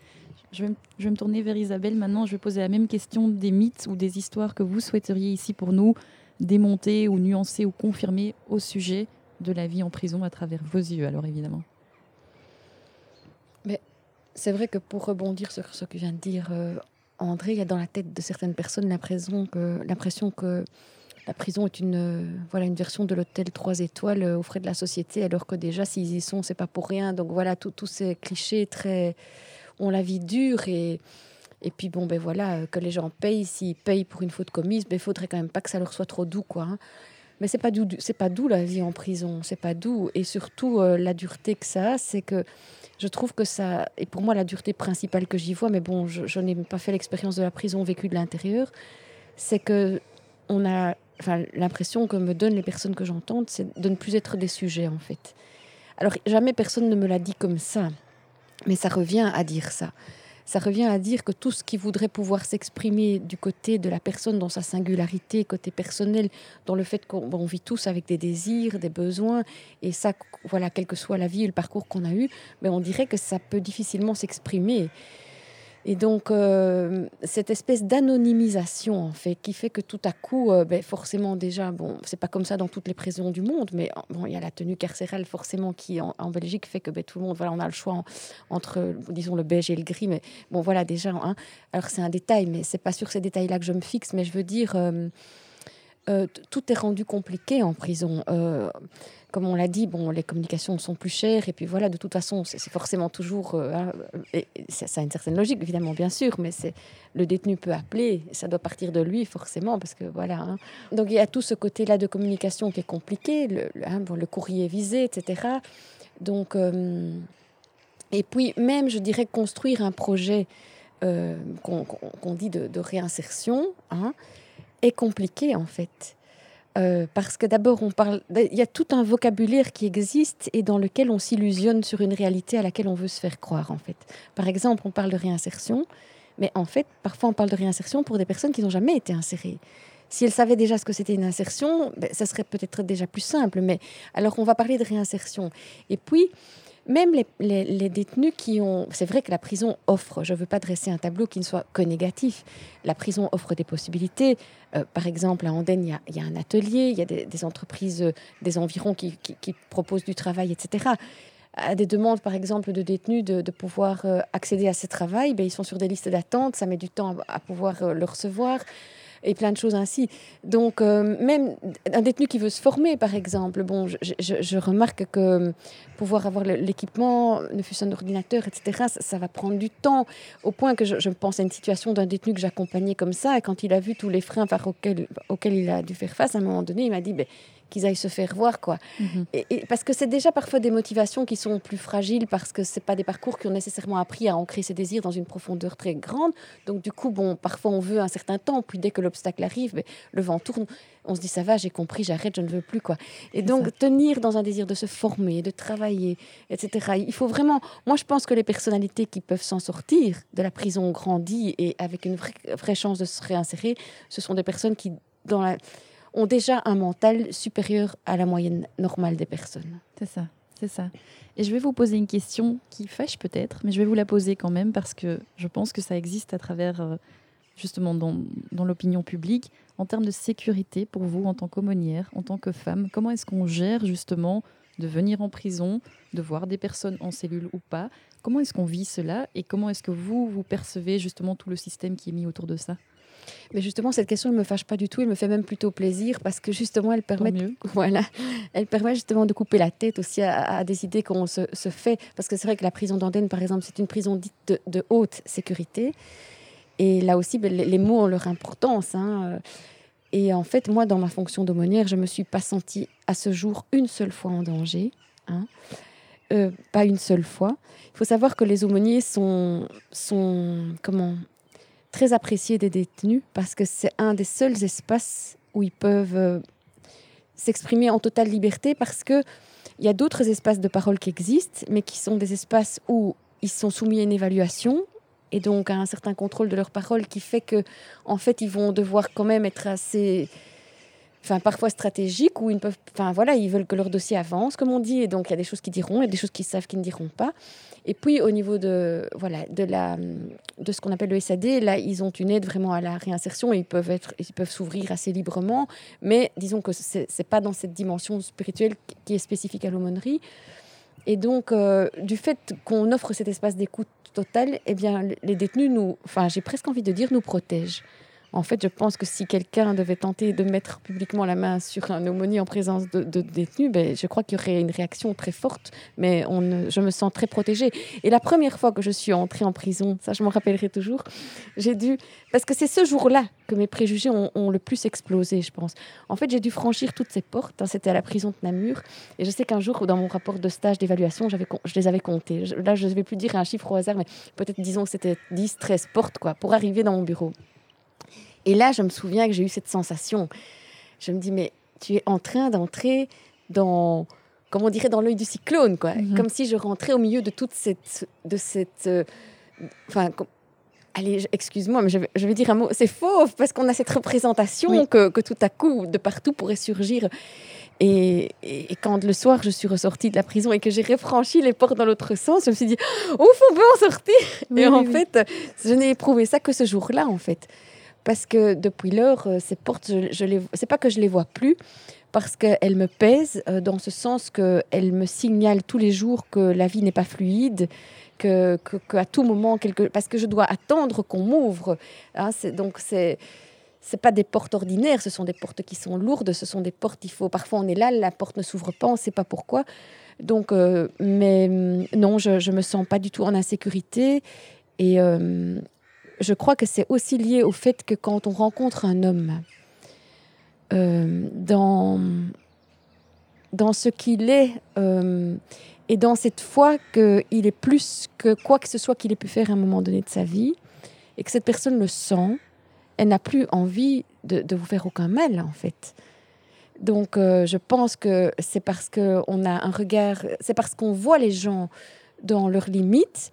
Je vais, me tourner vers Isabelle maintenant. Je vais poser la même question des mythes ou des histoires que vous souhaiteriez ici pour nous démonter ou nuancer ou confirmer au sujet de la vie en prison à travers vos yeux, alors évidemment. Mais c'est vrai que pour rebondir sur ce que vient de dire euh, André, il y a dans la tête de certaines personnes l'impression que, l'impression que la prison est une, euh, voilà, une version de l'hôtel 3 étoiles euh, aux frais de la société, alors que déjà, s'ils y sont, c'est pas pour rien. Donc voilà, tous ces clichés très ont la vie dure et, et puis bon, ben voilà, euh, que les gens payent, s'ils payent pour une faute commise, ben faudrait quand même pas que ça leur soit trop doux, quoi. Hein. Mais c'est pas doux, c'est pas doux la vie en prison, c'est pas doux. Et surtout, euh, la dureté que ça a, c'est que je trouve que ça, et pour moi, la dureté principale que j'y vois, mais bon, je, n'ai pas fait l'expérience de la prison vécue de l'intérieur, c'est que on a, enfin, l'impression que me donnent les personnes que j'entends, c'est de ne plus être des sujets, en fait. Alors, jamais personne ne me l'a dit comme ça. Mais ça revient à dire ça. Ça revient à dire que tout ce qui voudrait pouvoir s'exprimer du côté de la personne dans sa singularité, côté personnel, dans le fait qu'on vit tous avec des désirs, des besoins, et ça, voilà, quelle que soit la vie et le parcours qu'on a eu, mais on dirait que ça peut difficilement s'exprimer. Et donc, euh, cette espèce d'anonymisation, qui fait que tout à coup, euh, ben, forcément, déjà, bon, c'est pas comme ça dans toutes les prisons du monde, mais bon, il y a la tenue carcérale, forcément, qui en, Belgique fait que ben, tout le monde, voilà, on a le choix entre, disons, le beige et le gris, mais bon, voilà, déjà, hein. alors c'est un détail, mais c'est pas sur ces détails-là que je me fixe, mais je veux dire, euh, tout est rendu compliqué en prison comme on l'a dit, bon, les communications sont plus chères et puis voilà, de toute façon, c'est forcément toujours, euh, hein, ça, a une certaine logique évidemment, bien sûr, mais c'est le détenu peut appeler, ça doit partir de lui forcément parce que voilà. Hein. Donc il y a tout ce côté-là de communication qui est compliqué, le, hein, le courrier visé, etc. Donc euh, et puis même, je dirais, construire un projet euh, qu'on dit de, de réinsertion est compliqué en fait. Euh, parce que d'abord, on parle, il y a tout un vocabulaire qui existe et dans lequel on s'illusionne sur une réalité à laquelle on veut se faire croire, en fait. Par exemple, on parle de réinsertion, mais en fait, parfois on parle de réinsertion pour des personnes qui n'ont jamais été insérées. Si elles savaient déjà ce que c'était une insertion, ben, ça serait peut-être déjà plus simple. Mais alors, on va parler de réinsertion. Et puis, même les, détenus qui ont... C'est vrai que la prison offre, je ne veux pas dresser un tableau qui ne soit que négatif, la prison offre des possibilités. Euh, par exemple, à Andenne, il y, a, un atelier, il y a des, entreprises, euh, des environs qui, proposent du travail, etc. À des demandes, par exemple, de détenus de, pouvoir euh, accéder à ce travail, ben, ils sont sur des listes d'attente, ça met du temps à pouvoir le recevoir et plein de choses ainsi. Donc, euh, même un détenu qui veut se former, par exemple, bon, je, remarque que pouvoir avoir l'équipement, ne fût-ce un ordinateur, etc., ça, va prendre du temps, au point que je, pense à une situation d'un détenu que j'accompagnais comme ça, et quand il a vu tous les freins auxquels, auxquels il a dû faire face, à un moment donné, il m'a dit, ben, qu'ils aillent se faire voir. quoi. Mhm. Et, parce que c'est déjà parfois des motivations qui sont plus fragiles parce que c'est pas des parcours qui ont nécessairement appris à ancrer ses désirs dans une profondeur très grande. Donc du coup, bon, parfois on veut un certain temps, puis dès que l'obstacle arrive, mais ben, le vent tourne, on se dit ça va, j'ai compris, j'arrête, je ne veux plus. quoi. Et donc tenir dans un désir de se former, de travailler, etc. Il faut vraiment... Moi, je pense que les personnalités qui peuvent s'en sortir de la prison grandie et avec une vraie chance de se réinsérer, ce sont des personnes qui, dans la ont déjà un mental supérieur à la moyenne normale des personnes. C'est ça, c'est ça. Et je vais vous poser une question qui fâche peut-être, mais je vais vous la poser quand même parce que je pense que ça existe à travers, euh, justement, dans, dans l'opinion publique. En termes de sécurité pour vous, en tant qu'aumônière, en tant que femme, comment est-ce qu'on gère justement de venir en prison, de voir des personnes en cellule ou pas Comment est-ce qu'on vit cela et comment est-ce que vous, vous percevez justement tout le système qui est mis autour de ça? Mais justement, cette question ne me fâche pas du tout, elle me fait même plutôt plaisir parce que justement, elle permet, voilà, elle permet justement de couper la tête aussi à, des idées qu'on se, fait. Parce que c'est vrai que la prison d'Andenne, par exemple, c'est une prison dite de, haute sécurité. Et là aussi, ben, les, mots ont leur importance. Hein. Et en fait, moi, dans ma fonction d'aumônière, je ne me suis pas sentie à ce jour une seule fois en danger. Hein. Euh, pas une seule fois. Il faut savoir que les aumôniers sont, sont comment, très apprécié des détenus parce que c'est un des seuls espaces où ils peuvent euh, s'exprimer en totale liberté parce que il y a d'autres espaces de parole qui existent, mais qui sont des espaces où ils sont soumis à une évaluation et donc à un certain contrôle de leur parole qui fait que en fait ils vont devoir quand même être assez enfin parfois stratégiques où ils peuvent enfin voilà ils veulent que leur dossier avance comme on dit et donc il y a des choses qu'ils diront et des choses qu'ils savent qu'ils ne diront pas et puis au niveau de, voilà, de, la, de ce qu'on appelle le SAD, là, ils ont une aide vraiment à la réinsertion ils peuvent, être, ils peuvent s'ouvrir assez librement. Mais disons que ce n'est pas dans cette dimension spirituelle qui est spécifique à l'aumônerie. Et donc, euh, du fait qu'on offre cet espace d'écoute totale, eh bien, les détenus, nous, enfin, j'ai presque envie de dire, nous protègent. En fait, je pense que si quelqu'un devait tenter de mettre publiquement la main sur un aumônier en présence de, détenus, ben, je crois qu'il y aurait une réaction très forte, mais je me sens très protégée. Et la première fois que je suis entrée en prison, ça je m'en rappellerai toujours, j'ai dû... Parce que c'est ce jour-là que mes préjugés ont, le plus explosé, je pense. En fait, j'ai dû franchir toutes ces portes. Hein, c'était à la prison de Namur. Et je sais qu'un jour, dans mon rapport de stage d'évaluation, je les avais comptées. Là, je ne vais plus dire un chiffre au hasard, mais peut-être disons que c'était 10, 13 portes quoi, pour arriver dans mon bureau. Et là, je me souviens que j'ai eu cette sensation. Je me dis, mais tu es en train d'entrer dans, comme on dirait, dans l'œil du cyclone, quoi. Mhm. Comme si je rentrais au milieu de toute cette, de cette, euh, enfin, allez, excuse-moi, mais je vais, dire un mot, c'est faux, parce qu'on a cette représentation que, que, tout à coup, de partout, pourrait surgir. Et, et, quand le soir, je suis ressortie de la prison et que j'ai refranchi les portes dans l'autre sens, je me suis dit, ouf, on peut en sortir. et en fait, je n'ai éprouvé ça que ce jour-là, en fait parce que depuis lors, euh, ces portes, je, les, c'est pas que je les vois plus, parce qu'elles me pèsent euh, dans ce sens qu'elles me signalent tous les jours que la vie n'est pas fluide, que, que, tout moment, parce que je dois attendre qu'on m'ouvre. Hein, c'est, donc c'est pas des portes ordinaires, ce sont des portes qui sont lourdes, ce sont des portes, il faut parfois on est là, la porte ne s'ouvre pas, on ne sait pas pourquoi. Donc, euh, mais mm, non, je, ne me sens pas du tout en insécurité et, je crois que c'est aussi lié au fait que quand on rencontre un homme euh, dans, dans ce qu'il est euh, et dans cette foi qu'il est plus que quoi que ce soit qu'il ait pu faire à un moment donné de sa vie et que cette personne le sent, elle n'a plus envie de, vous faire aucun mal en fait. Donc euh, je pense que c'est parce qu'on a un regard, c'est parce qu'on voit les gens dans leurs limites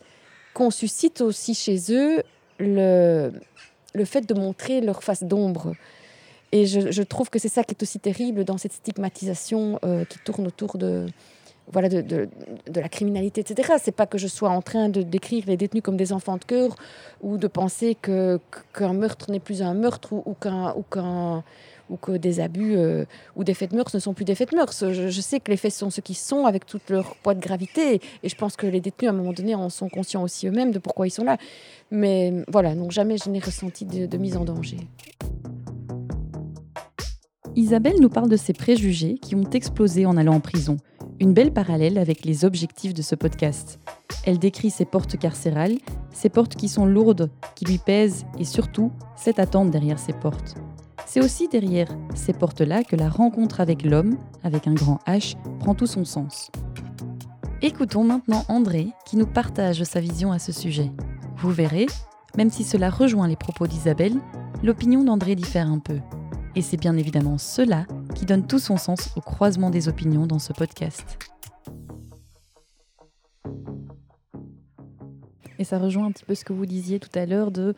qu'on suscite aussi chez eux le, le fait de montrer leur face d'ombre. Et je, trouve que c'est ça qui est aussi terrible dans cette stigmatisation euh, qui tourne autour de, voilà, de, de, la criminalité, etc. C'est pas que je sois en train de décrire les détenus comme des enfants de cœur ou de penser que qu'un meurtre n'est plus un meurtre ou, qu'un que des abus euh, ou des faits de mœurs ne sont plus des faits de mœurs. Je, sais que les faits sont ce qu'ils sont avec tout leur poids de gravité et je pense que les détenus à un moment donné en sont conscients aussi eux-mêmes de pourquoi ils sont là. Mais voilà, donc jamais je n'ai ressenti de, mise en danger. Isabelle nous parle de ses préjugés qui ont explosé en allant en prison. Une belle parallèle avec les objectifs de ce podcast. Elle décrit ses portes carcérales, ces portes qui sont lourdes, qui lui pèsent et surtout cette attente derrière ces portes. C'est aussi derrière ces portes-là que la rencontre avec l'homme, avec un grand H, prend tout son sens. Écoutons maintenant André qui nous partage sa vision à ce sujet. Vous verrez, même si cela rejoint les propos d'Isabelle, l'opinion d'André diffère un peu. Et c'est bien évidemment cela qui donne tout son sens au croisement des opinions dans ce podcast. Et ça rejoint un petit peu ce que vous disiez tout à l'heure de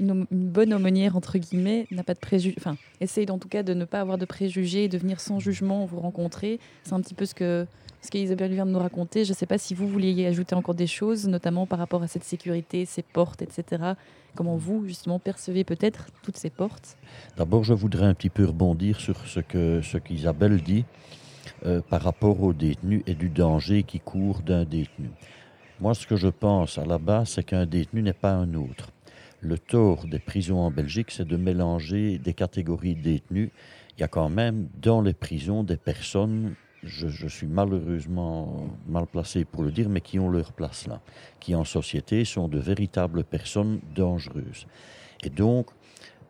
une, bonne aumônière, entre guillemets, n'a pas de préjugés, enfin, essaye en tout cas de ne pas avoir de préjugés et de venir sans jugement vous rencontrer. C'est un petit peu ce que, ce qu'Isabelle vient de nous raconter. Je ne sais pas si vous vouliez ajouter encore des choses, notamment par rapport à cette sécurité, ces portes, etc. Comment vous, justement, percevez peut-être toutes ces portes? D'abord, je voudrais un petit peu rebondir sur ce que ce qu'Isabelle dit euh, par rapport aux détenus et du danger qui court d'un détenu. Moi, ce que je pense à la base, c'est qu'un détenu n'est pas un autre. Le tort des prisons en Belgique, c'est de mélanger des catégories de détenus. Il y a quand même dans les prisons des personnes je, suis malheureusement mal placé pour le dire, mais qui ont leur place là, qui en société sont de véritables personnes dangereuses. Et donc,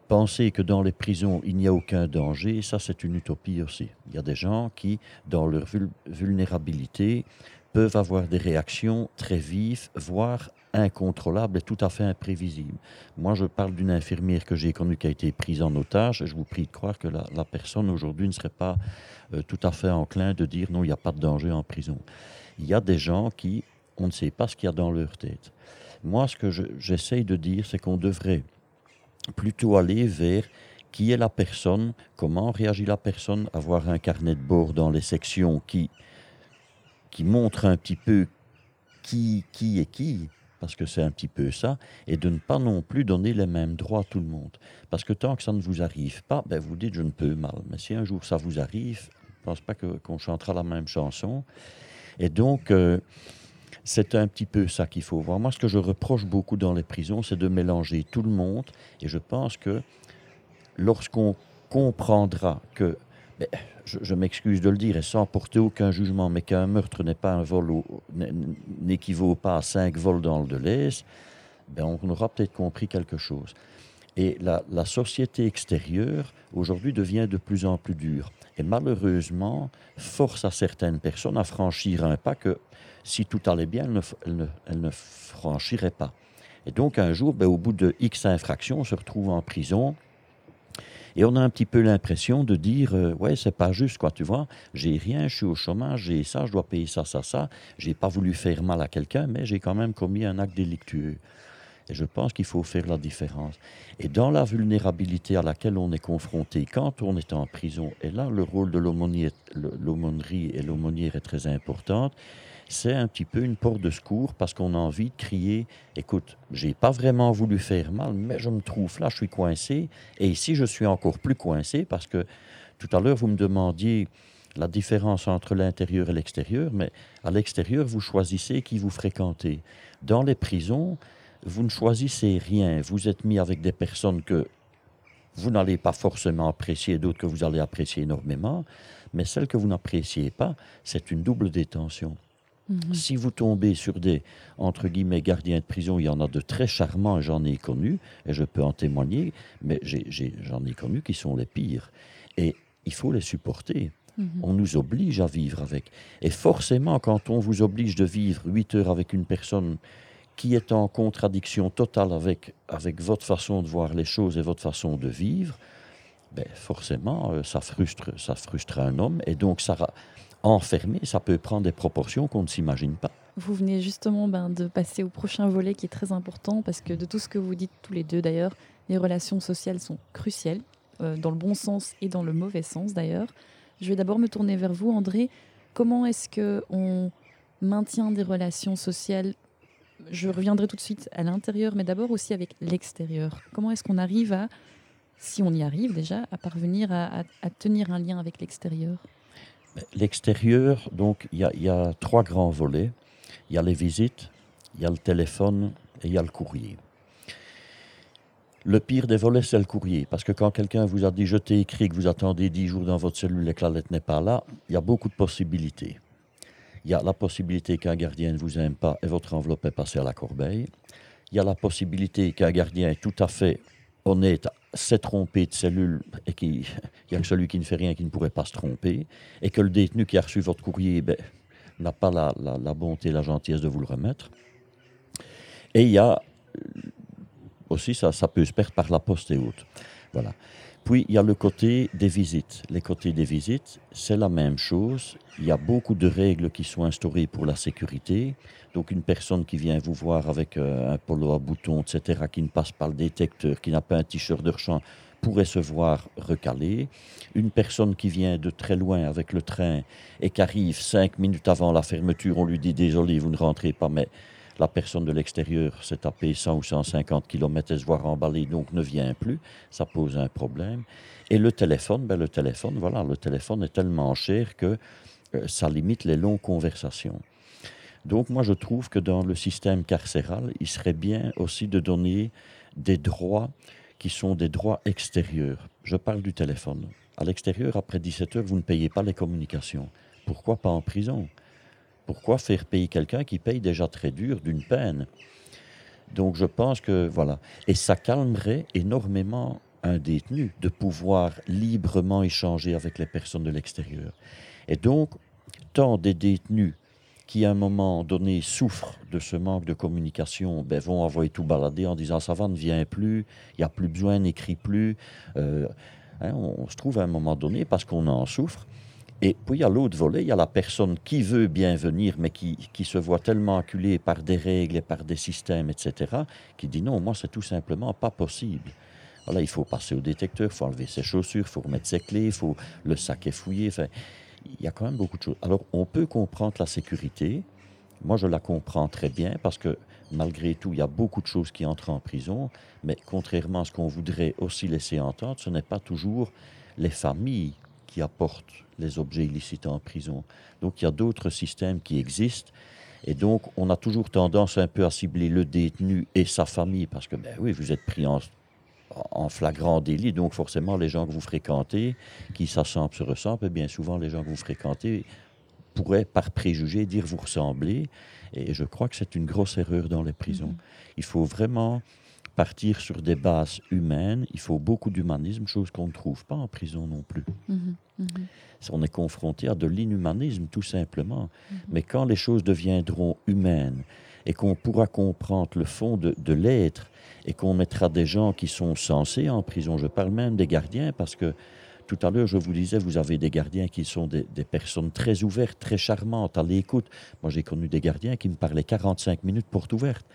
penser que dans les prisons, il n'y a aucun danger, ça c'est une utopie aussi. Il y a des gens qui, dans leur vulnérabilité, peuvent avoir des réactions très vives, voire incontrôlables et tout à fait imprévisibles. Moi, je parle d'une infirmière que j'ai connue qui a été prise en otage, je vous prie de croire que la, personne aujourd'hui ne serait pas euh, tout à fait enclin de dire non, il n'y a pas de danger en prison. Il y a des gens qui, on ne sait pas ce qu'il y a dans leur tête. Moi, ce que j'essaye de dire, c'est qu'on devrait plutôt aller vers qui est la personne, comment réagit la personne, avoir un carnet de bord dans les sections qui qui montre un petit peu qui, qui est qui, parce que c'est un petit peu ça, et de ne pas non plus donner les mêmes droits à tout le monde. Parce que tant que ça ne vous arrive pas, ben vous dites je ne peux mal. Mais si un jour ça vous arrive, je ne pense pas qu'on chantera la même chanson. Et donc, euh, c'est un petit peu ça qu'il faut voir. Moi, ce que je reproche beaucoup dans les prisons, c'est de mélanger tout le monde. Et je pense que lorsqu'on comprendra que je, m'excuse de le dire, et sans porter aucun jugement, mais qu'un meurtre n'est pas un vol, n'équivaut pas à cinq vols dans le Deleuze, ben on aura peut-être compris quelque chose. Et la, société extérieure, aujourd'hui, devient de plus en plus dure. Et malheureusement, force à certaines personnes à franchir un pas que, si tout allait bien, elles ne, elles ne, franchiraient pas. Et donc, un jour, ben, au bout de X infractions, on se retrouve en prison et on a un petit peu l'impression de dire euh, ouais, c'est pas juste, quoi, tu vois. J'ai rien, je suis au chômage, j'ai ça, je dois payer ça, ça, ça. J'ai pas voulu faire mal à quelqu'un, mais j'ai quand même commis un acte délictueux. Et je pense qu'il faut faire la différence. Et dans la vulnérabilité à laquelle on est confronté quand on est en prison, et là, le rôle de l'aumônerie et l'aumônière est très important, c'est un petit peu une porte de secours parce qu'on a envie de crier écoute, j'ai pas vraiment voulu faire mal, mais je me trouve là, je suis coincé. Et ici, je suis encore plus coincé parce que tout à l'heure, vous me demandiez la différence entre l'intérieur et l'extérieur, mais à l'extérieur, vous choisissez qui vous fréquentez. Dans les prisons, vous ne choisissez rien. Vous êtes mis avec des personnes que vous n'allez pas forcément apprécier, d'autres que vous allez apprécier énormément, mais celles que vous n'appréciez pas, c'est une double détention. Mhm. Si vous tombez sur des, entre guillemets, gardiens de prison, il y en a de très charmants, j'en ai connu, et je peux en témoigner, mais j'en ai, connu qui sont les pires. Et il faut les supporter. Mhm. On nous oblige à vivre avec. Et forcément, quand on vous oblige de vivre huit heures avec une personne qui est en contradiction totale avec, avec votre façon de voir les choses et votre façon de vivre, ben forcément, euh, ça frustre, ça frustre un homme. Et donc, ça, enfermé, ça peut prendre des proportions qu'on ne s'imagine pas. Vous venez justement ben, de passer au prochain volet qui est très important parce que de tout ce que vous dites tous les deux d'ailleurs, les relations sociales sont cruciales, euh, dans le bon sens et dans le mauvais sens d'ailleurs. Je vais d'abord me tourner vers vous, André. Comment est-ce que on maintient des relations sociales? Je reviendrai tout de suite à l'intérieur, mais d'abord aussi avec l'extérieur. Comment est-ce qu'on arrive à, si on y arrive déjà, à parvenir à tenir un lien avec l'extérieur? L'extérieur, donc, il y, a trois grands volets. Il y a les visites, il y a le téléphone et il y a le courrier. Le pire des volets, c'est le courrier. Parce que quand quelqu'un vous a dit je t'ai écrit que vous attendez dix jours dans votre cellule et que la lettre n'est pas là, il y a beaucoup de possibilités. Il y a la possibilité qu'un gardien ne vous aime pas et votre enveloppe est passée à la corbeille. Il y a la possibilité qu'un gardien est tout à fait honnête s'est trompé de cellule et qu'il y a que celui qui ne fait rien qui ne pourrait pas se tromper, et que le détenu qui a reçu votre courrier ben, n'a pas la, la, bonté et la gentillesse de vous le remettre. Et il y a euh, aussi, ça, ça peut se perdre par la poste et autres. Voilà. Puis il y a le côté des visites. Les côtés des visites, c'est la même chose. Il y a beaucoup de règles qui sont instaurées pour la sécurité. Donc une personne qui vient vous voir avec euh, un polo à boutons, etc., qui ne passe pas le détecteur, qui n'a pas un t-shirt de rechange, pourrait se voir recalé. Une personne qui vient de très loin avec le train et qui arrive cinq minutes avant la fermeture, on lui dit désolé, vous ne rentrez pas, mais la personne de l'extérieur s'est tapée 100 ou 150 km et se voit emballer, donc ne vient plus. Ça pose un problème. Et le téléphone, ben le téléphone, voilà, le téléphone est tellement cher que euh, ça limite les longues conversations. Donc moi, je trouve que dans le système carcéral, il serait bien aussi de donner des droits qui sont des droits extérieurs. Je parle du téléphone. À l'extérieur, après 17 heures, vous ne payez pas les communications. Pourquoi pas en prison? Pourquoi faire payer quelqu'un qui paye déjà très dur d'une peine? Donc je pense que voilà. Et ça calmerait énormément un détenu de pouvoir librement échanger avec les personnes de l'extérieur. Et donc, tant des détenus qui à un moment donné souffrent de ce manque de communication, ben, vont envoyer tout balader en disant ça va, ne vient plus, il n'y a plus besoin, n'écrit plus. Euh, hein, on, se trouve à un moment donné, parce qu'on en souffre, et puis, à l'autre volet, il y a la personne qui veut bien venir, mais qui, qui, se voit tellement acculée par des règles et par des systèmes, etc., qui dit non, moi, c'est tout simplement pas possible. Voilà, il faut passer au détecteur, il faut enlever ses chaussures, il faut remettre ses clés, faut le sac est fouillé. Enfin, il y a quand même beaucoup de choses. Alors, on peut comprendre la sécurité. Moi, je la comprends très bien parce que malgré tout, il y a beaucoup de choses qui entrent en prison. Mais contrairement à ce qu'on voudrait aussi laisser entendre, ce n'est pas toujours les familles qui apportent les objets illicites en prison. Donc il y a d'autres systèmes qui existent. Et donc on a toujours tendance un peu à cibler le détenu et sa famille, parce que ben oui, vous êtes pris en, en flagrant délit, donc forcément les gens que vous fréquentez, qui s'assemblent, se ressemblent, et bien souvent les gens que vous fréquentez pourraient par préjugé dire vous ressemblez. Et je crois que c'est une grosse erreur dans les prisons. Mm-hmm. Il faut vraiment partir sur des bases humaines, il faut beaucoup d'humanisme, chose qu'on ne trouve pas en prison non plus. Mhm, mhm. On est confronté à de l'inhumanisme tout simplement. Mhm. Mais quand les choses deviendront humaines et qu'on pourra comprendre le fond de, l'être et qu'on mettra des gens qui sont censés en prison, je parle même des gardiens parce que tout à l'heure, je vous disais, vous avez des gardiens qui sont des, des personnes très ouvertes, très charmantes, à l'écoute. Moi, j'ai connu des gardiens qui me parlaient 45 minutes porte ouverte.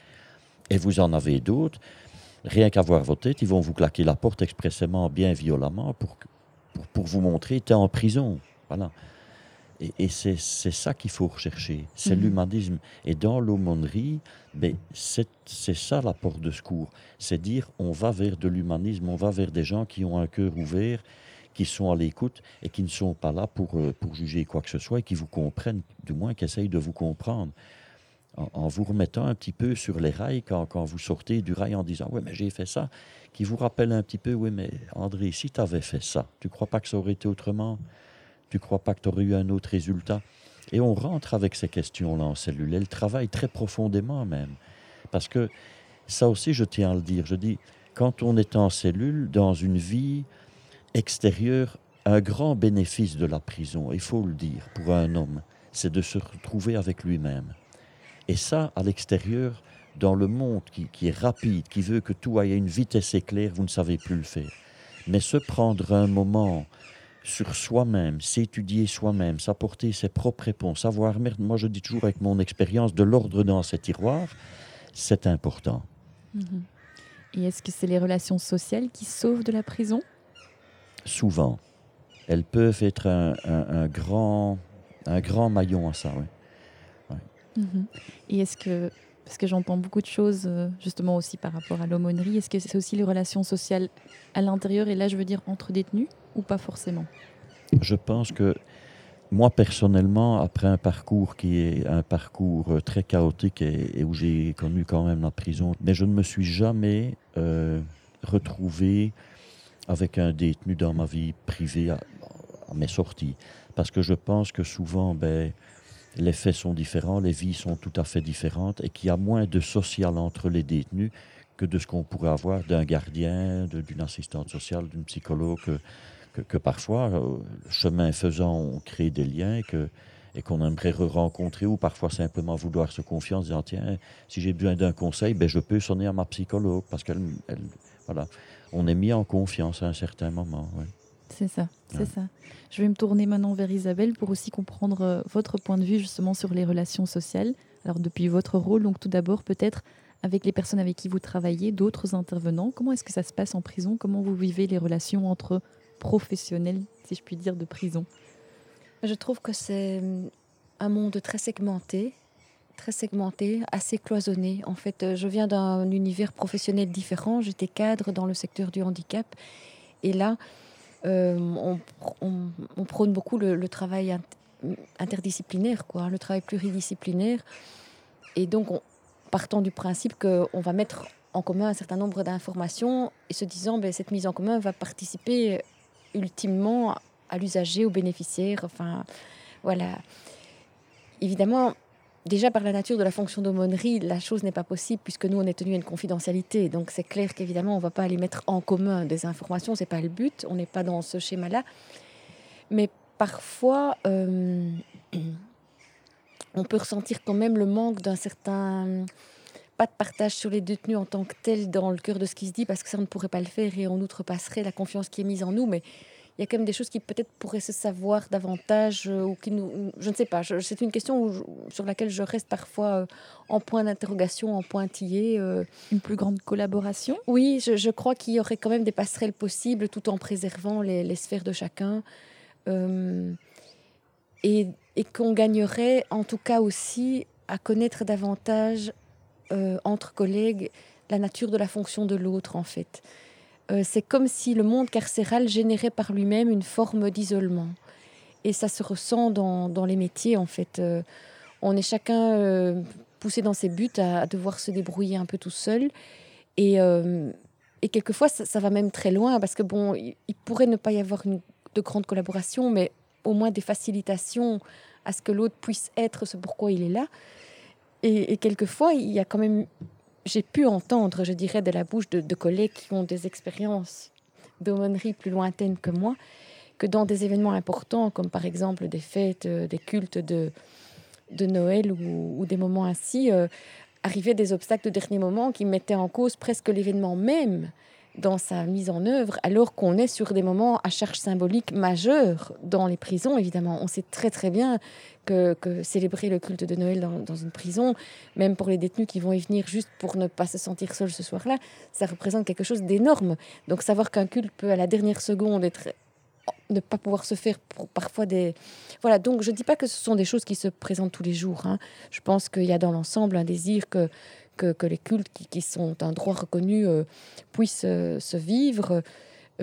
Et vous en avez d'autres rien qu'à voir votre tête, ils vont vous claquer la porte expressément, bien violemment, pour, pour, vous montrer, tu es en prison. Voilà. Et, c'est ça qu'il faut rechercher, c'est mhm. l'humanisme. Et dans l'aumônerie, ben, c'est ça la porte de secours. C'est dire, on va vers de l'humanisme, on va vers des gens qui ont un cœur ouvert, qui sont à l'écoute et qui ne sont pas là pour, euh, pour juger quoi que ce soit et qui vous comprennent, du moins qui essayent de vous comprendre en, vous remettant un petit peu sur les rails quand, vous sortez du rail en disant Oui, mais j'ai fait ça, qui vous rappelle un petit peu Oui, mais André, si tu avais fait ça, tu crois pas que ça aurait été autrement? Tu crois pas que tu aurais eu un autre résultat? Et on rentre avec ces questions-là en cellule. Elles travaillent très profondément même. Parce que ça aussi, je tiens à le dire, je dis quand on est en cellule, dans une vie extérieure, un grand bénéfice de la prison, il faut le dire, pour un homme, c'est de se retrouver avec lui-même. Et ça, à l'extérieur, dans le monde qui, est rapide, qui veut que tout aille à une vitesse éclair, vous ne savez plus le faire. Mais se prendre un moment sur soi-même, s'étudier soi-même, s'apporter ses propres réponses, savoir, moi je dis toujours avec mon expérience, de l'ordre dans ces tiroirs, c'est important. Mhm. Et est-ce que c'est les relations sociales qui sauvent de la prison? Souvent. Elles peuvent être un, grand, un grand maillon à ça, oui. Mhm. Et est-ce que, parce que j'entends beaucoup de choses euh, justement aussi par rapport à l'aumônerie, est-ce que c'est aussi les relations sociales à l'intérieur et là je veux dire entre détenus ou pas forcément? Je pense que moi personnellement, après un parcours qui est un parcours euh, très chaotique et, où j'ai connu quand même la prison, mais je ne me suis jamais euh, retrouvé avec un détenu dans ma vie privée à, à mes sorties. Parce que je pense que souvent, ben, les faits sont différents, les vies sont tout à fait différentes et qu'il y a moins de social entre les détenus que de ce qu'on pourrait avoir d'un gardien, d'une assistante sociale, d'une psychologue, que, parfois, euh, chemin faisant, on crée des liens et qu'on aimerait re-rencontrer ou parfois simplement vouloir se confier en disant tiens, si j'ai besoin d'un conseil, ben, je peux sonner à ma psychologue parce qu'elle, voilà, on est mis en confiance à un certain moment. C'est ça, c'est ça. Je vais me tourner maintenant vers Isabelle pour aussi comprendre euh, votre point de vue justement sur les relations sociales. Alors depuis votre rôle, donc tout d'abord peut-être avec les personnes avec qui vous travaillez, d'autres intervenants, comment est-ce que ça se passe en prison? Comment vous vivez les relations entre professionnels, si je puis dire, de prison? Je trouve que c'est un monde très segmenté, très segmenté, assez cloisonné. En fait, euh, je viens d'un univers professionnel différent. J'étais cadre dans le secteur du handicap. Et là, euh, on, prône beaucoup le, travail interdisciplinaire, quoi, le travail pluridisciplinaire. Et donc, partant du principe qu'on va mettre en commun un certain nombre d'informations et se disant ben, cette mise en commun va participer ultimement à l'usager, au bénéficiaire. Enfin, voilà. Évidemment, déjà par la nature de la fonction d'aumônerie, la chose n'est pas possible puisque nous, on est tenu à une confidentialité. Donc c'est clair qu'évidemment, on ne va pas aller mettre en commun des informations, ce n'est pas le but, on n'est pas dans ce schéma-là. Mais parfois, euh, on peut ressentir quand même le manque d'un certain... Pas de partage sur les détenus en tant que tel dans le cœur de ce qui se dit, parce que ça, on ne pourrait pas le faire et on outrepasserait la confiance qui est mise en nous. Mais il y a quand même des choses qui peut-être pourraient se savoir davantage euh, ou qui nous, je ne sais pas. C'est une question sur laquelle je reste parfois euh, en point d'interrogation, en pointillé. Euh. Une plus grande collaboration? Oui, je, crois qu'il y aurait quand même des passerelles possibles tout en préservant les, sphères de chacun. et, et qu'on gagnerait en tout cas aussi à connaître davantage entre collègues la nature de la fonction de l'autre en fait. Euh, c'est comme si le monde carcéral générait par lui-même une forme d'isolement. Et ça se ressent dans, les métiers, en fait. Euh, on est chacun euh, poussé dans ses buts à, devoir se débrouiller un peu tout seul. Et, quelquefois, ça, va même très loin, parce que, bon, il, pourrait ne pas y avoir de grande collaboration, mais au moins des facilitations à ce que l'autre puisse être ce pourquoi il est là. Et, et quelquefois, il y a quand même j'ai pu entendre, je dirais, de la bouche de, collègues qui ont des expériences d'aumônerie plus lointaines que moi, que dans des événements importants, comme par exemple des fêtes, euh, des cultes de, de Noël ou, des moments ainsi, euh, arrivaient des obstacles de dernier moment qui mettaient en cause presque l'événement même dans sa mise en œuvre, alors qu'on est sur des moments à charge symbolique majeure dans les prisons, évidemment. On sait très très bien que, célébrer le culte de Noël dans, une prison, même pour les détenus qui vont y venir juste pour ne pas se sentir seuls ce soir-là, ça représente quelque chose d'énorme. Donc savoir qu'un culte peut à la dernière seconde être ne pas pouvoir se faire pour parfois des... Voilà, donc je ne dis pas que ce sont des choses qui se présentent tous les jours. Hein. Je pense qu'il y a dans l'ensemble un désir que, que, les cultes qui, sont un droit reconnu euh, puissent euh, se vivre.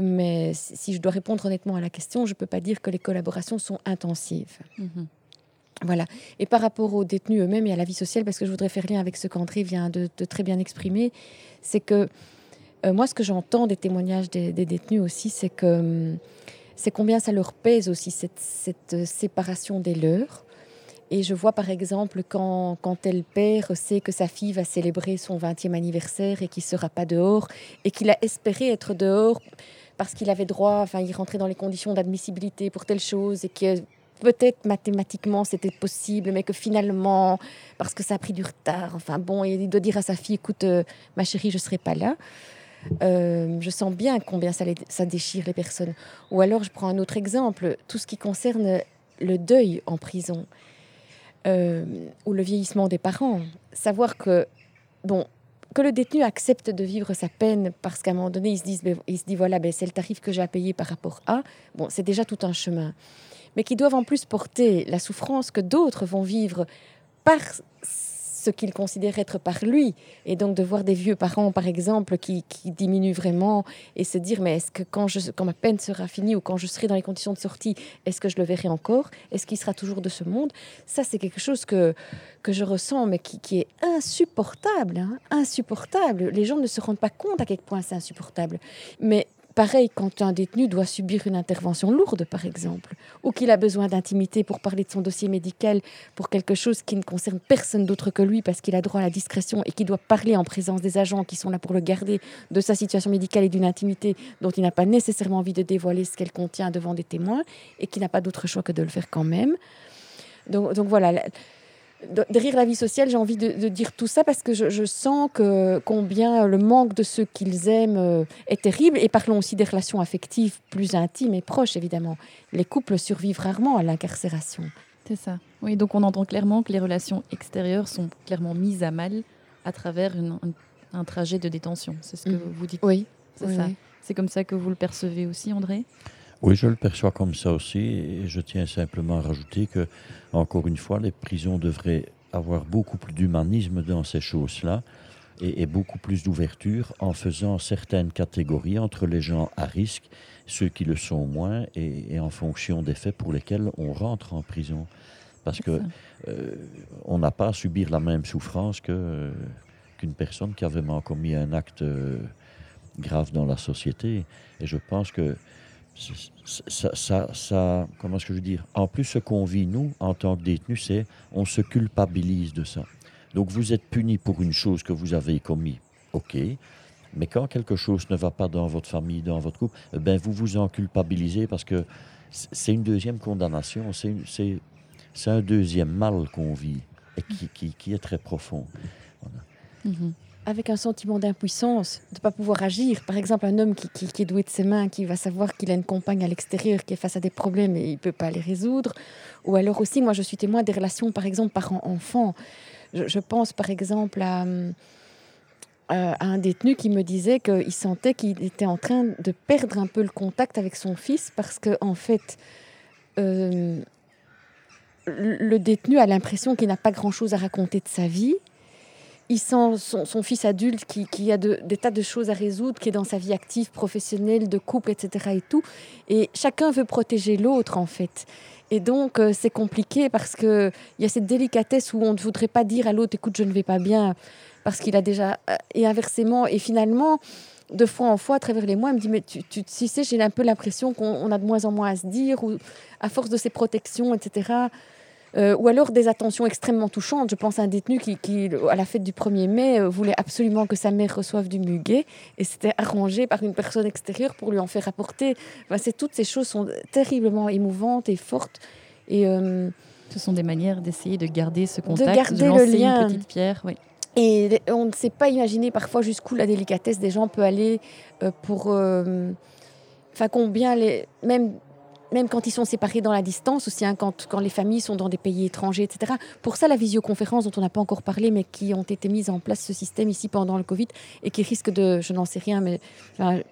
Mais si je dois répondre honnêtement à la question, je ne peux pas dire que les collaborations sont intensives. Mhm. Voilà. Et par rapport aux détenus eux-mêmes et à la vie sociale, parce que je voudrais faire lien avec ce qu'André vient de, très bien exprimer, c'est que euh, moi, ce que j'entends des témoignages des, détenus aussi, c'est que c'est combien ça leur pèse aussi cette, cette séparation des leurs. Et je vois par exemple quand, quand tel père sait que sa fille va célébrer son 20e anniversaire et qu'il ne sera pas dehors et qu'il a espéré être dehors parce qu'il avait droit, enfin il rentrait dans les conditions d'admissibilité pour telle chose et que peut-être mathématiquement c'était possible, mais que finalement, parce que ça a pris du retard, enfin bon, il doit dire à sa fille, écoute, euh, ma chérie, je ne serai pas là. Euh, je sens bien combien ça déchire les personnes. Ou alors, je prends un autre exemple, tout ce qui concerne le deuil en prison. Euh, ou le vieillissement des parents. Savoir que, bon, que le détenu accepte de vivre sa peine parce qu'à un moment donné, il se, dit, ben, il se dit voilà, ben, c'est le tarif que j'ai à payer par rapport à, bon, c'est déjà tout un chemin. Mais qui doivent en plus porter la souffrance que d'autres vont vivre par ce qu'il considère être par lui. Et donc de voir des vieux parents, par exemple, qui, diminuent vraiment et se dire, mais est-ce que quand, je, quand ma peine sera finie ou quand je serai dans les conditions de sortie, est-ce que je le verrai encore? Est-ce qu'il sera toujours de ce monde? Ça, c'est quelque chose que, que je ressens, mais qui, qui est insupportable. Hein, insupportable. Les gens ne se rendent pas compte à quel point c'est insupportable. Mais Pareil quand un détenu doit subir une intervention lourde, par exemple, ou qu'il a besoin d'intimité pour parler de son dossier médical, pour quelque chose qui ne concerne personne d'autre que lui, parce qu'il a droit à la discrétion et qu'il doit parler en présence des agents qui sont là pour le garder de sa situation médicale et d'une intimité dont il n'a pas nécessairement envie de dévoiler ce qu'elle contient devant des témoins et qui n'a pas d'autre choix que de le faire quand même. Donc, donc voilà, derrière la vie sociale, j'ai envie de, dire tout ça parce que je, sens que combien le manque de ceux qu'ils aiment euh, est terrible. Et parlons aussi des relations affectives plus intimes et proches, évidemment. Les couples survivent rarement à l'incarcération. C'est ça. Oui, donc on entend clairement que les relations extérieures sont clairement mises à mal à travers un trajet de détention. C'est ce que mm. vous dites. Oui. C'est ça. C'est comme ça que vous le percevez aussi, André? Oui, je le perçois comme ça aussi, et je tiens simplement à rajouter que, encore une fois, les prisons devraient avoir beaucoup plus d'humanisme dans ces choses-là et, beaucoup plus d'ouverture en faisant certaines catégories entre les gens à risque, ceux qui le sont moins, et, en fonction des faits pour lesquels on rentre en prison. Parce que euh, on n'a pas à subir la même souffrance que qu'une personne qui a vraiment commis un acte euh, grave dans la société. Et je pense que ça, ça, comment est-ce que je veux dire? En plus, ce qu'on vit, nous, en tant que détenus, c'est on se culpabilise de ça. Donc, vous êtes puni pour une chose que vous avez commis, ok. Mais quand quelque chose ne va pas dans votre famille, dans votre couple, eh ben vous vous en culpabilisez parce que c'est une deuxième condamnation, c'est un deuxième mal qu'on vit et qui, est très profond. Mm-hmm avec un sentiment d'impuissance, de ne pas pouvoir agir. Par exemple, un homme qui, est doué de ses mains, qui va savoir qu'il a une compagne à l'extérieur, qui est face à des problèmes et il ne peut pas les résoudre. Ou alors aussi, moi, je suis témoin des relations, par exemple, parents-enfants. Je, pense, par exemple, à, un détenu qui me disait qu'il sentait qu'il était en train de perdre un peu le contact avec son fils parce que, en fait, euh, le détenu a l'impression qu'il n'a pas grand-chose à raconter de sa vie il sent son, fils adulte qui, a des tas de choses à résoudre, qui est dans sa vie active, professionnelle, de couple, etc. Et tout. Et chacun veut protéger l'autre, en fait. Et donc, euh, c'est compliqué parce qu'il y a cette délicatesse où on ne voudrait pas dire à l'autre, écoute, je ne vais pas bien, parce qu'il a déjà... Euh, et inversement, et finalement, de fois en fois, à travers les mois, il me dit, mais tu, tu, sais, j'ai un peu l'impression qu'on a de moins en moins à se dire, ou à force de ces protections, etc., euh, ou alors des attentions extrêmement touchantes. Je pense à un détenu qui, à la fête du 1er mai, euh, voulait absolument que sa mère reçoive du muguet et c'était arrangé par une personne extérieure pour lui en faire apporter. Enfin, toutes ces choses sont terriblement émouvantes et fortes. Et, euh, ce sont des manières d'essayer de garder ce contact, de, garder lancer le lien. une petite pierre. Oui. Et on ne sait pas imaginer parfois jusqu'où la délicatesse des gens peut aller pour... Enfin, combien les... Même même quand ils sont séparés dans la distance, aussi hein, quand, quand les familles sont dans des pays étrangers, etc. Pour ça, la visioconférence dont on n'a pas encore parlé, mais qui ont été mises en place ce système ici pendant le Covid et qui risque de, je n'en sais rien, mais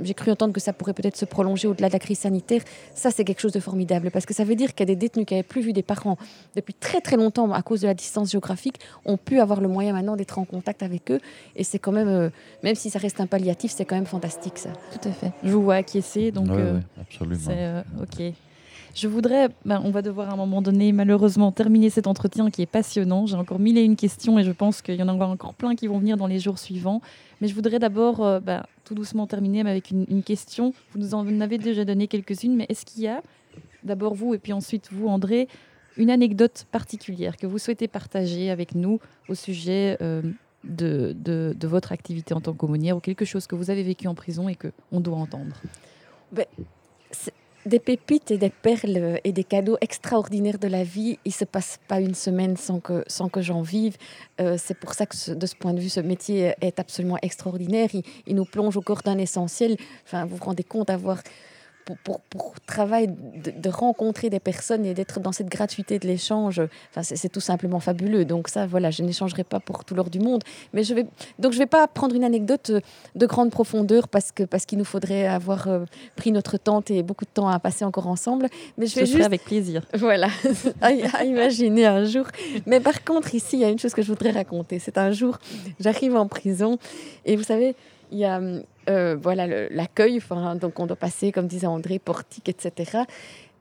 j'ai cru entendre que ça pourrait peut-être se prolonger au-delà de la crise sanitaire. Ça, c'est quelque chose de formidable parce que ça veut dire qu'il y a des détenus qui n'avaient plus vu des parents depuis très très longtemps à cause de la distance géographique ont pu avoir le moyen maintenant d'être en contact avec eux et c'est quand même, euh, même si ça reste un palliatif, c'est quand même fantastique ça. Tout à fait. Je vous vois acquiescer, donc euh, absolument. c'est euh, ok. Je voudrais, ben, on va devoir à un moment donné malheureusement terminer cet entretien qui est passionnant. J'ai encore mille et une questions et je pense qu'il y en aura encore plein qui vont venir dans les jours suivants. Mais je voudrais d'abord euh, ben, tout doucement terminer avec une, question. Vous nous en avez déjà donné quelques-unes, mais est-ce qu'il y a, d'abord vous et puis ensuite vous, André, une anecdote particulière que vous souhaitez partager avec nous au sujet euh, de, votre activité en tant qu'aumônière ou quelque chose que vous avez vécu en prison et qu'on doit entendre? Ben, des pépites et des perles et des cadeaux extraordinaires de la vie. Il ne se passe pas une semaine sans que, sans que j'en vive. Euh, c'est pour ça que de ce point de vue, ce métier est absolument extraordinaire. Il, nous plonge au corps d'un essentiel. Enfin, vous vous rendez compte d'avoir pour, pour, travail de, rencontrer des personnes et d'être dans cette gratuité de l'échange, enfin, c'est tout simplement fabuleux. Donc ça, voilà, je n'échangerai pas pour tout l'or du monde. Mais je vais, donc je vais pas prendre une anecdote de grande profondeur parce que parce qu'il nous faudrait avoir euh, pris notre temps et beaucoup de temps à passer encore ensemble. Mais je vais juste avec plaisir. Voilà, à, imaginer un jour. Mais par contre, ici, il y a une chose que je voudrais raconter. C'est un jour, j'arrive en prison et vous savez, il y a euh, voilà l'accueil, donc on doit passer, comme disait André, portique, etc.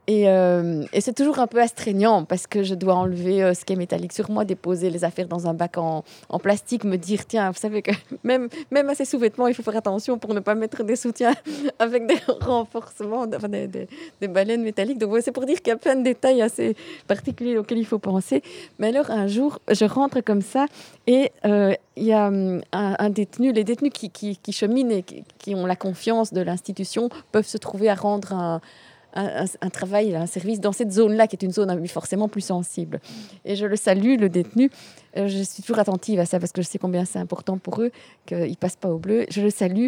Euh, et, c'est toujours un peu astreignant parce que je dois enlever euh, ce qui est métallique sur moi, déposer les affaires dans un bac en, plastique, me dire tiens, vous savez que même, même à ces sous-vêtements, il faut faire attention pour ne pas mettre des soutiens avec des renforcements, enfin des, des, baleines métalliques. Donc c'est pour dire qu'il y a plein de détails assez particuliers auxquels il faut penser. Mais alors un jour, je rentre comme ça et euh, il y a hum, un, détenu, les détenus qui, qui, cheminent et qui, qui ont la confiance de l'institution peuvent se trouver à rendre un un, travail, un service dans cette zone-là, qui est une zone forcément plus sensible. Et je le salue, le détenu. Euh, je suis toujours attentive à ça parce que je sais combien c'est important pour eux qu'ils ne passent pas au bleu. Je le salue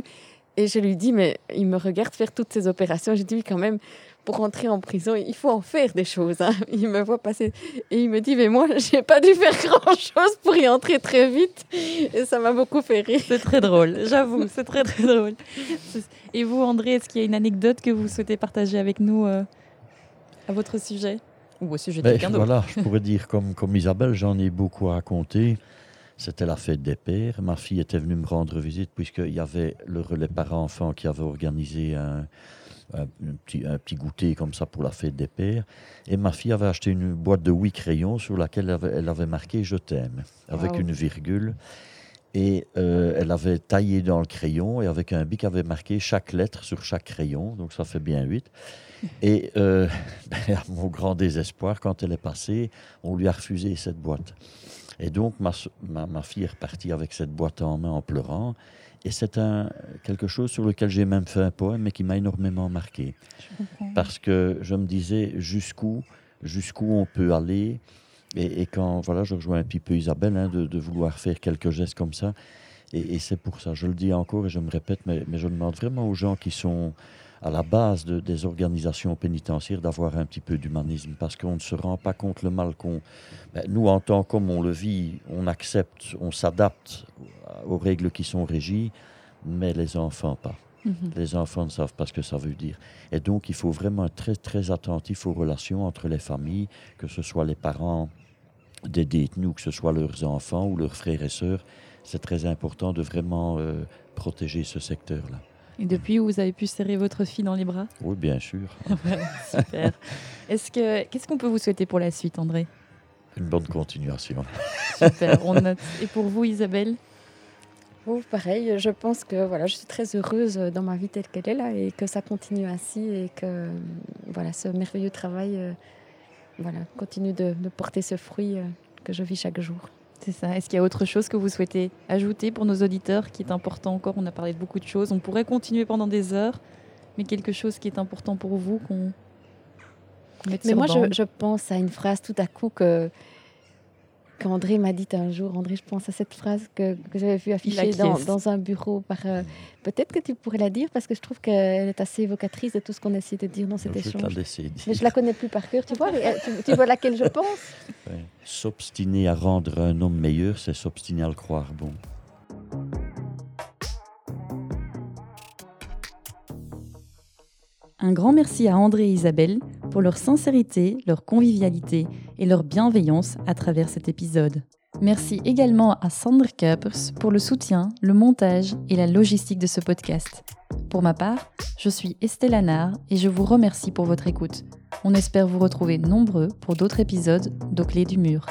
et je lui dis, mais il me regarde faire toutes ces opérations. J'ai dit, quand même, pour rentrer en prison, il faut en faire des choses. Hein. Il me voit passer et il me dit, mais moi, j'ai pas dû faire grand-chose pour y entrer très vite. Et ça m'a beaucoup fait rire. C'est très drôle, j'avoue, c'est très très drôle. Et vous, André, est-ce qu'il y a une anecdote que vous souhaitez partager avec nous euh, à votre sujet? Ou au sujet de ben, quelqu'un d'autre Voilà, je pourrais dire comme, comme Isabelle, j'en ai beaucoup à raconter. C'était la fête des pères. Ma fille était venue me rendre visite puisqu'il y avait le relais parents-enfants qui avait organisé un, un, petit, un, petit, goûter comme ça pour la fête des pères. Et ma fille avait acheté une boîte de huit crayons sur laquelle elle avait, marqué Je t'aime, avec une virgule. Et euh, elle avait taillé dans le crayon et avec un bic avait marqué chaque lettre sur chaque crayon, donc ça fait bien huit. Et euh, ben, à mon grand désespoir, quand elle est passée, on lui a refusé cette boîte. Et donc ma, ma, ma fille est repartie avec cette boîte en main en pleurant. Et c'est un, quelque chose sur lequel j'ai même fait un poème, mais qui m'a énormément marqué. Parce que je me disais jusqu'où, jusqu'où on peut aller? Et, quand, voilà, je rejoins un petit peu Isabelle, hein, de, vouloir faire quelques gestes comme ça. Et, c'est pour ça, je le dis encore et je me répète, mais, mais je demande vraiment aux gens qui sont à la base de, des organisations pénitentiaires d'avoir un petit peu d'humanisme parce qu'on ne se rend pas compte le mal qu'on... Ben, nous, en tant qu'hommes, on le vit, on accepte, on s'adapte aux règles qui sont régies, mais les enfants pas. Mhm. Les enfants ne savent pas ce que ça veut dire. Et donc, il faut vraiment être très, très attentif aux relations entre les familles, que ce soit les parents des détenus, que ce soit leurs enfants ou leurs frères et sœurs. C'est très important de vraiment euh, protéger ce secteur-là. Et depuis, vous avez pu serrer votre fille dans les bras Oui, bien sûr. super. Est-ce que, qu'est-ce qu'on peut vous souhaiter pour la suite, André? Une bonne continuation. super, on note. Et pour vous, Isabelle? Oh, pareil, je pense que voilà, je suis très heureuse dans ma vie telle qu'elle est là et que ça continue ainsi et que voilà, ce merveilleux travail euh, voilà, continue de, de porter ce fruit euh, que je vis chaque jour. C'est ça. Est-ce qu'il y a autre chose que vous souhaitez ajouter pour nos auditeurs qui est important encore? On a parlé de beaucoup de choses. On pourrait continuer pendant des heures, mais quelque chose qui est important pour vous qu'on mette Mais moi, je, je, pense à une phrase tout à coup que qu'André m'a dit un jour. André, je pense à cette phrase que, que j'avais vue affichée dans, dans, un bureau. Par, euh, Peut-être que tu pourrais la dire parce que je trouve qu'elle est assez évocatrice de tout ce qu'on a essayé de dire dans cet je échange. Mais je la connais plus par cœur. Tu vois, tu, vois laquelle je pense S'obstiner à rendre un homme meilleur, c'est s'obstiner à le croire bon. Un grand merci à André et Isabelle pour leur sincérité, leur convivialité et leur bienveillance à travers cet épisode. Merci également à Sandra Kuipers pour le soutien, le montage et la logistique de ce podcast. Pour ma part, je suis Estelle Anard et je vous remercie pour votre écoute. On espère vous retrouver nombreux pour d'autres épisodes d'Au Clé du Mur.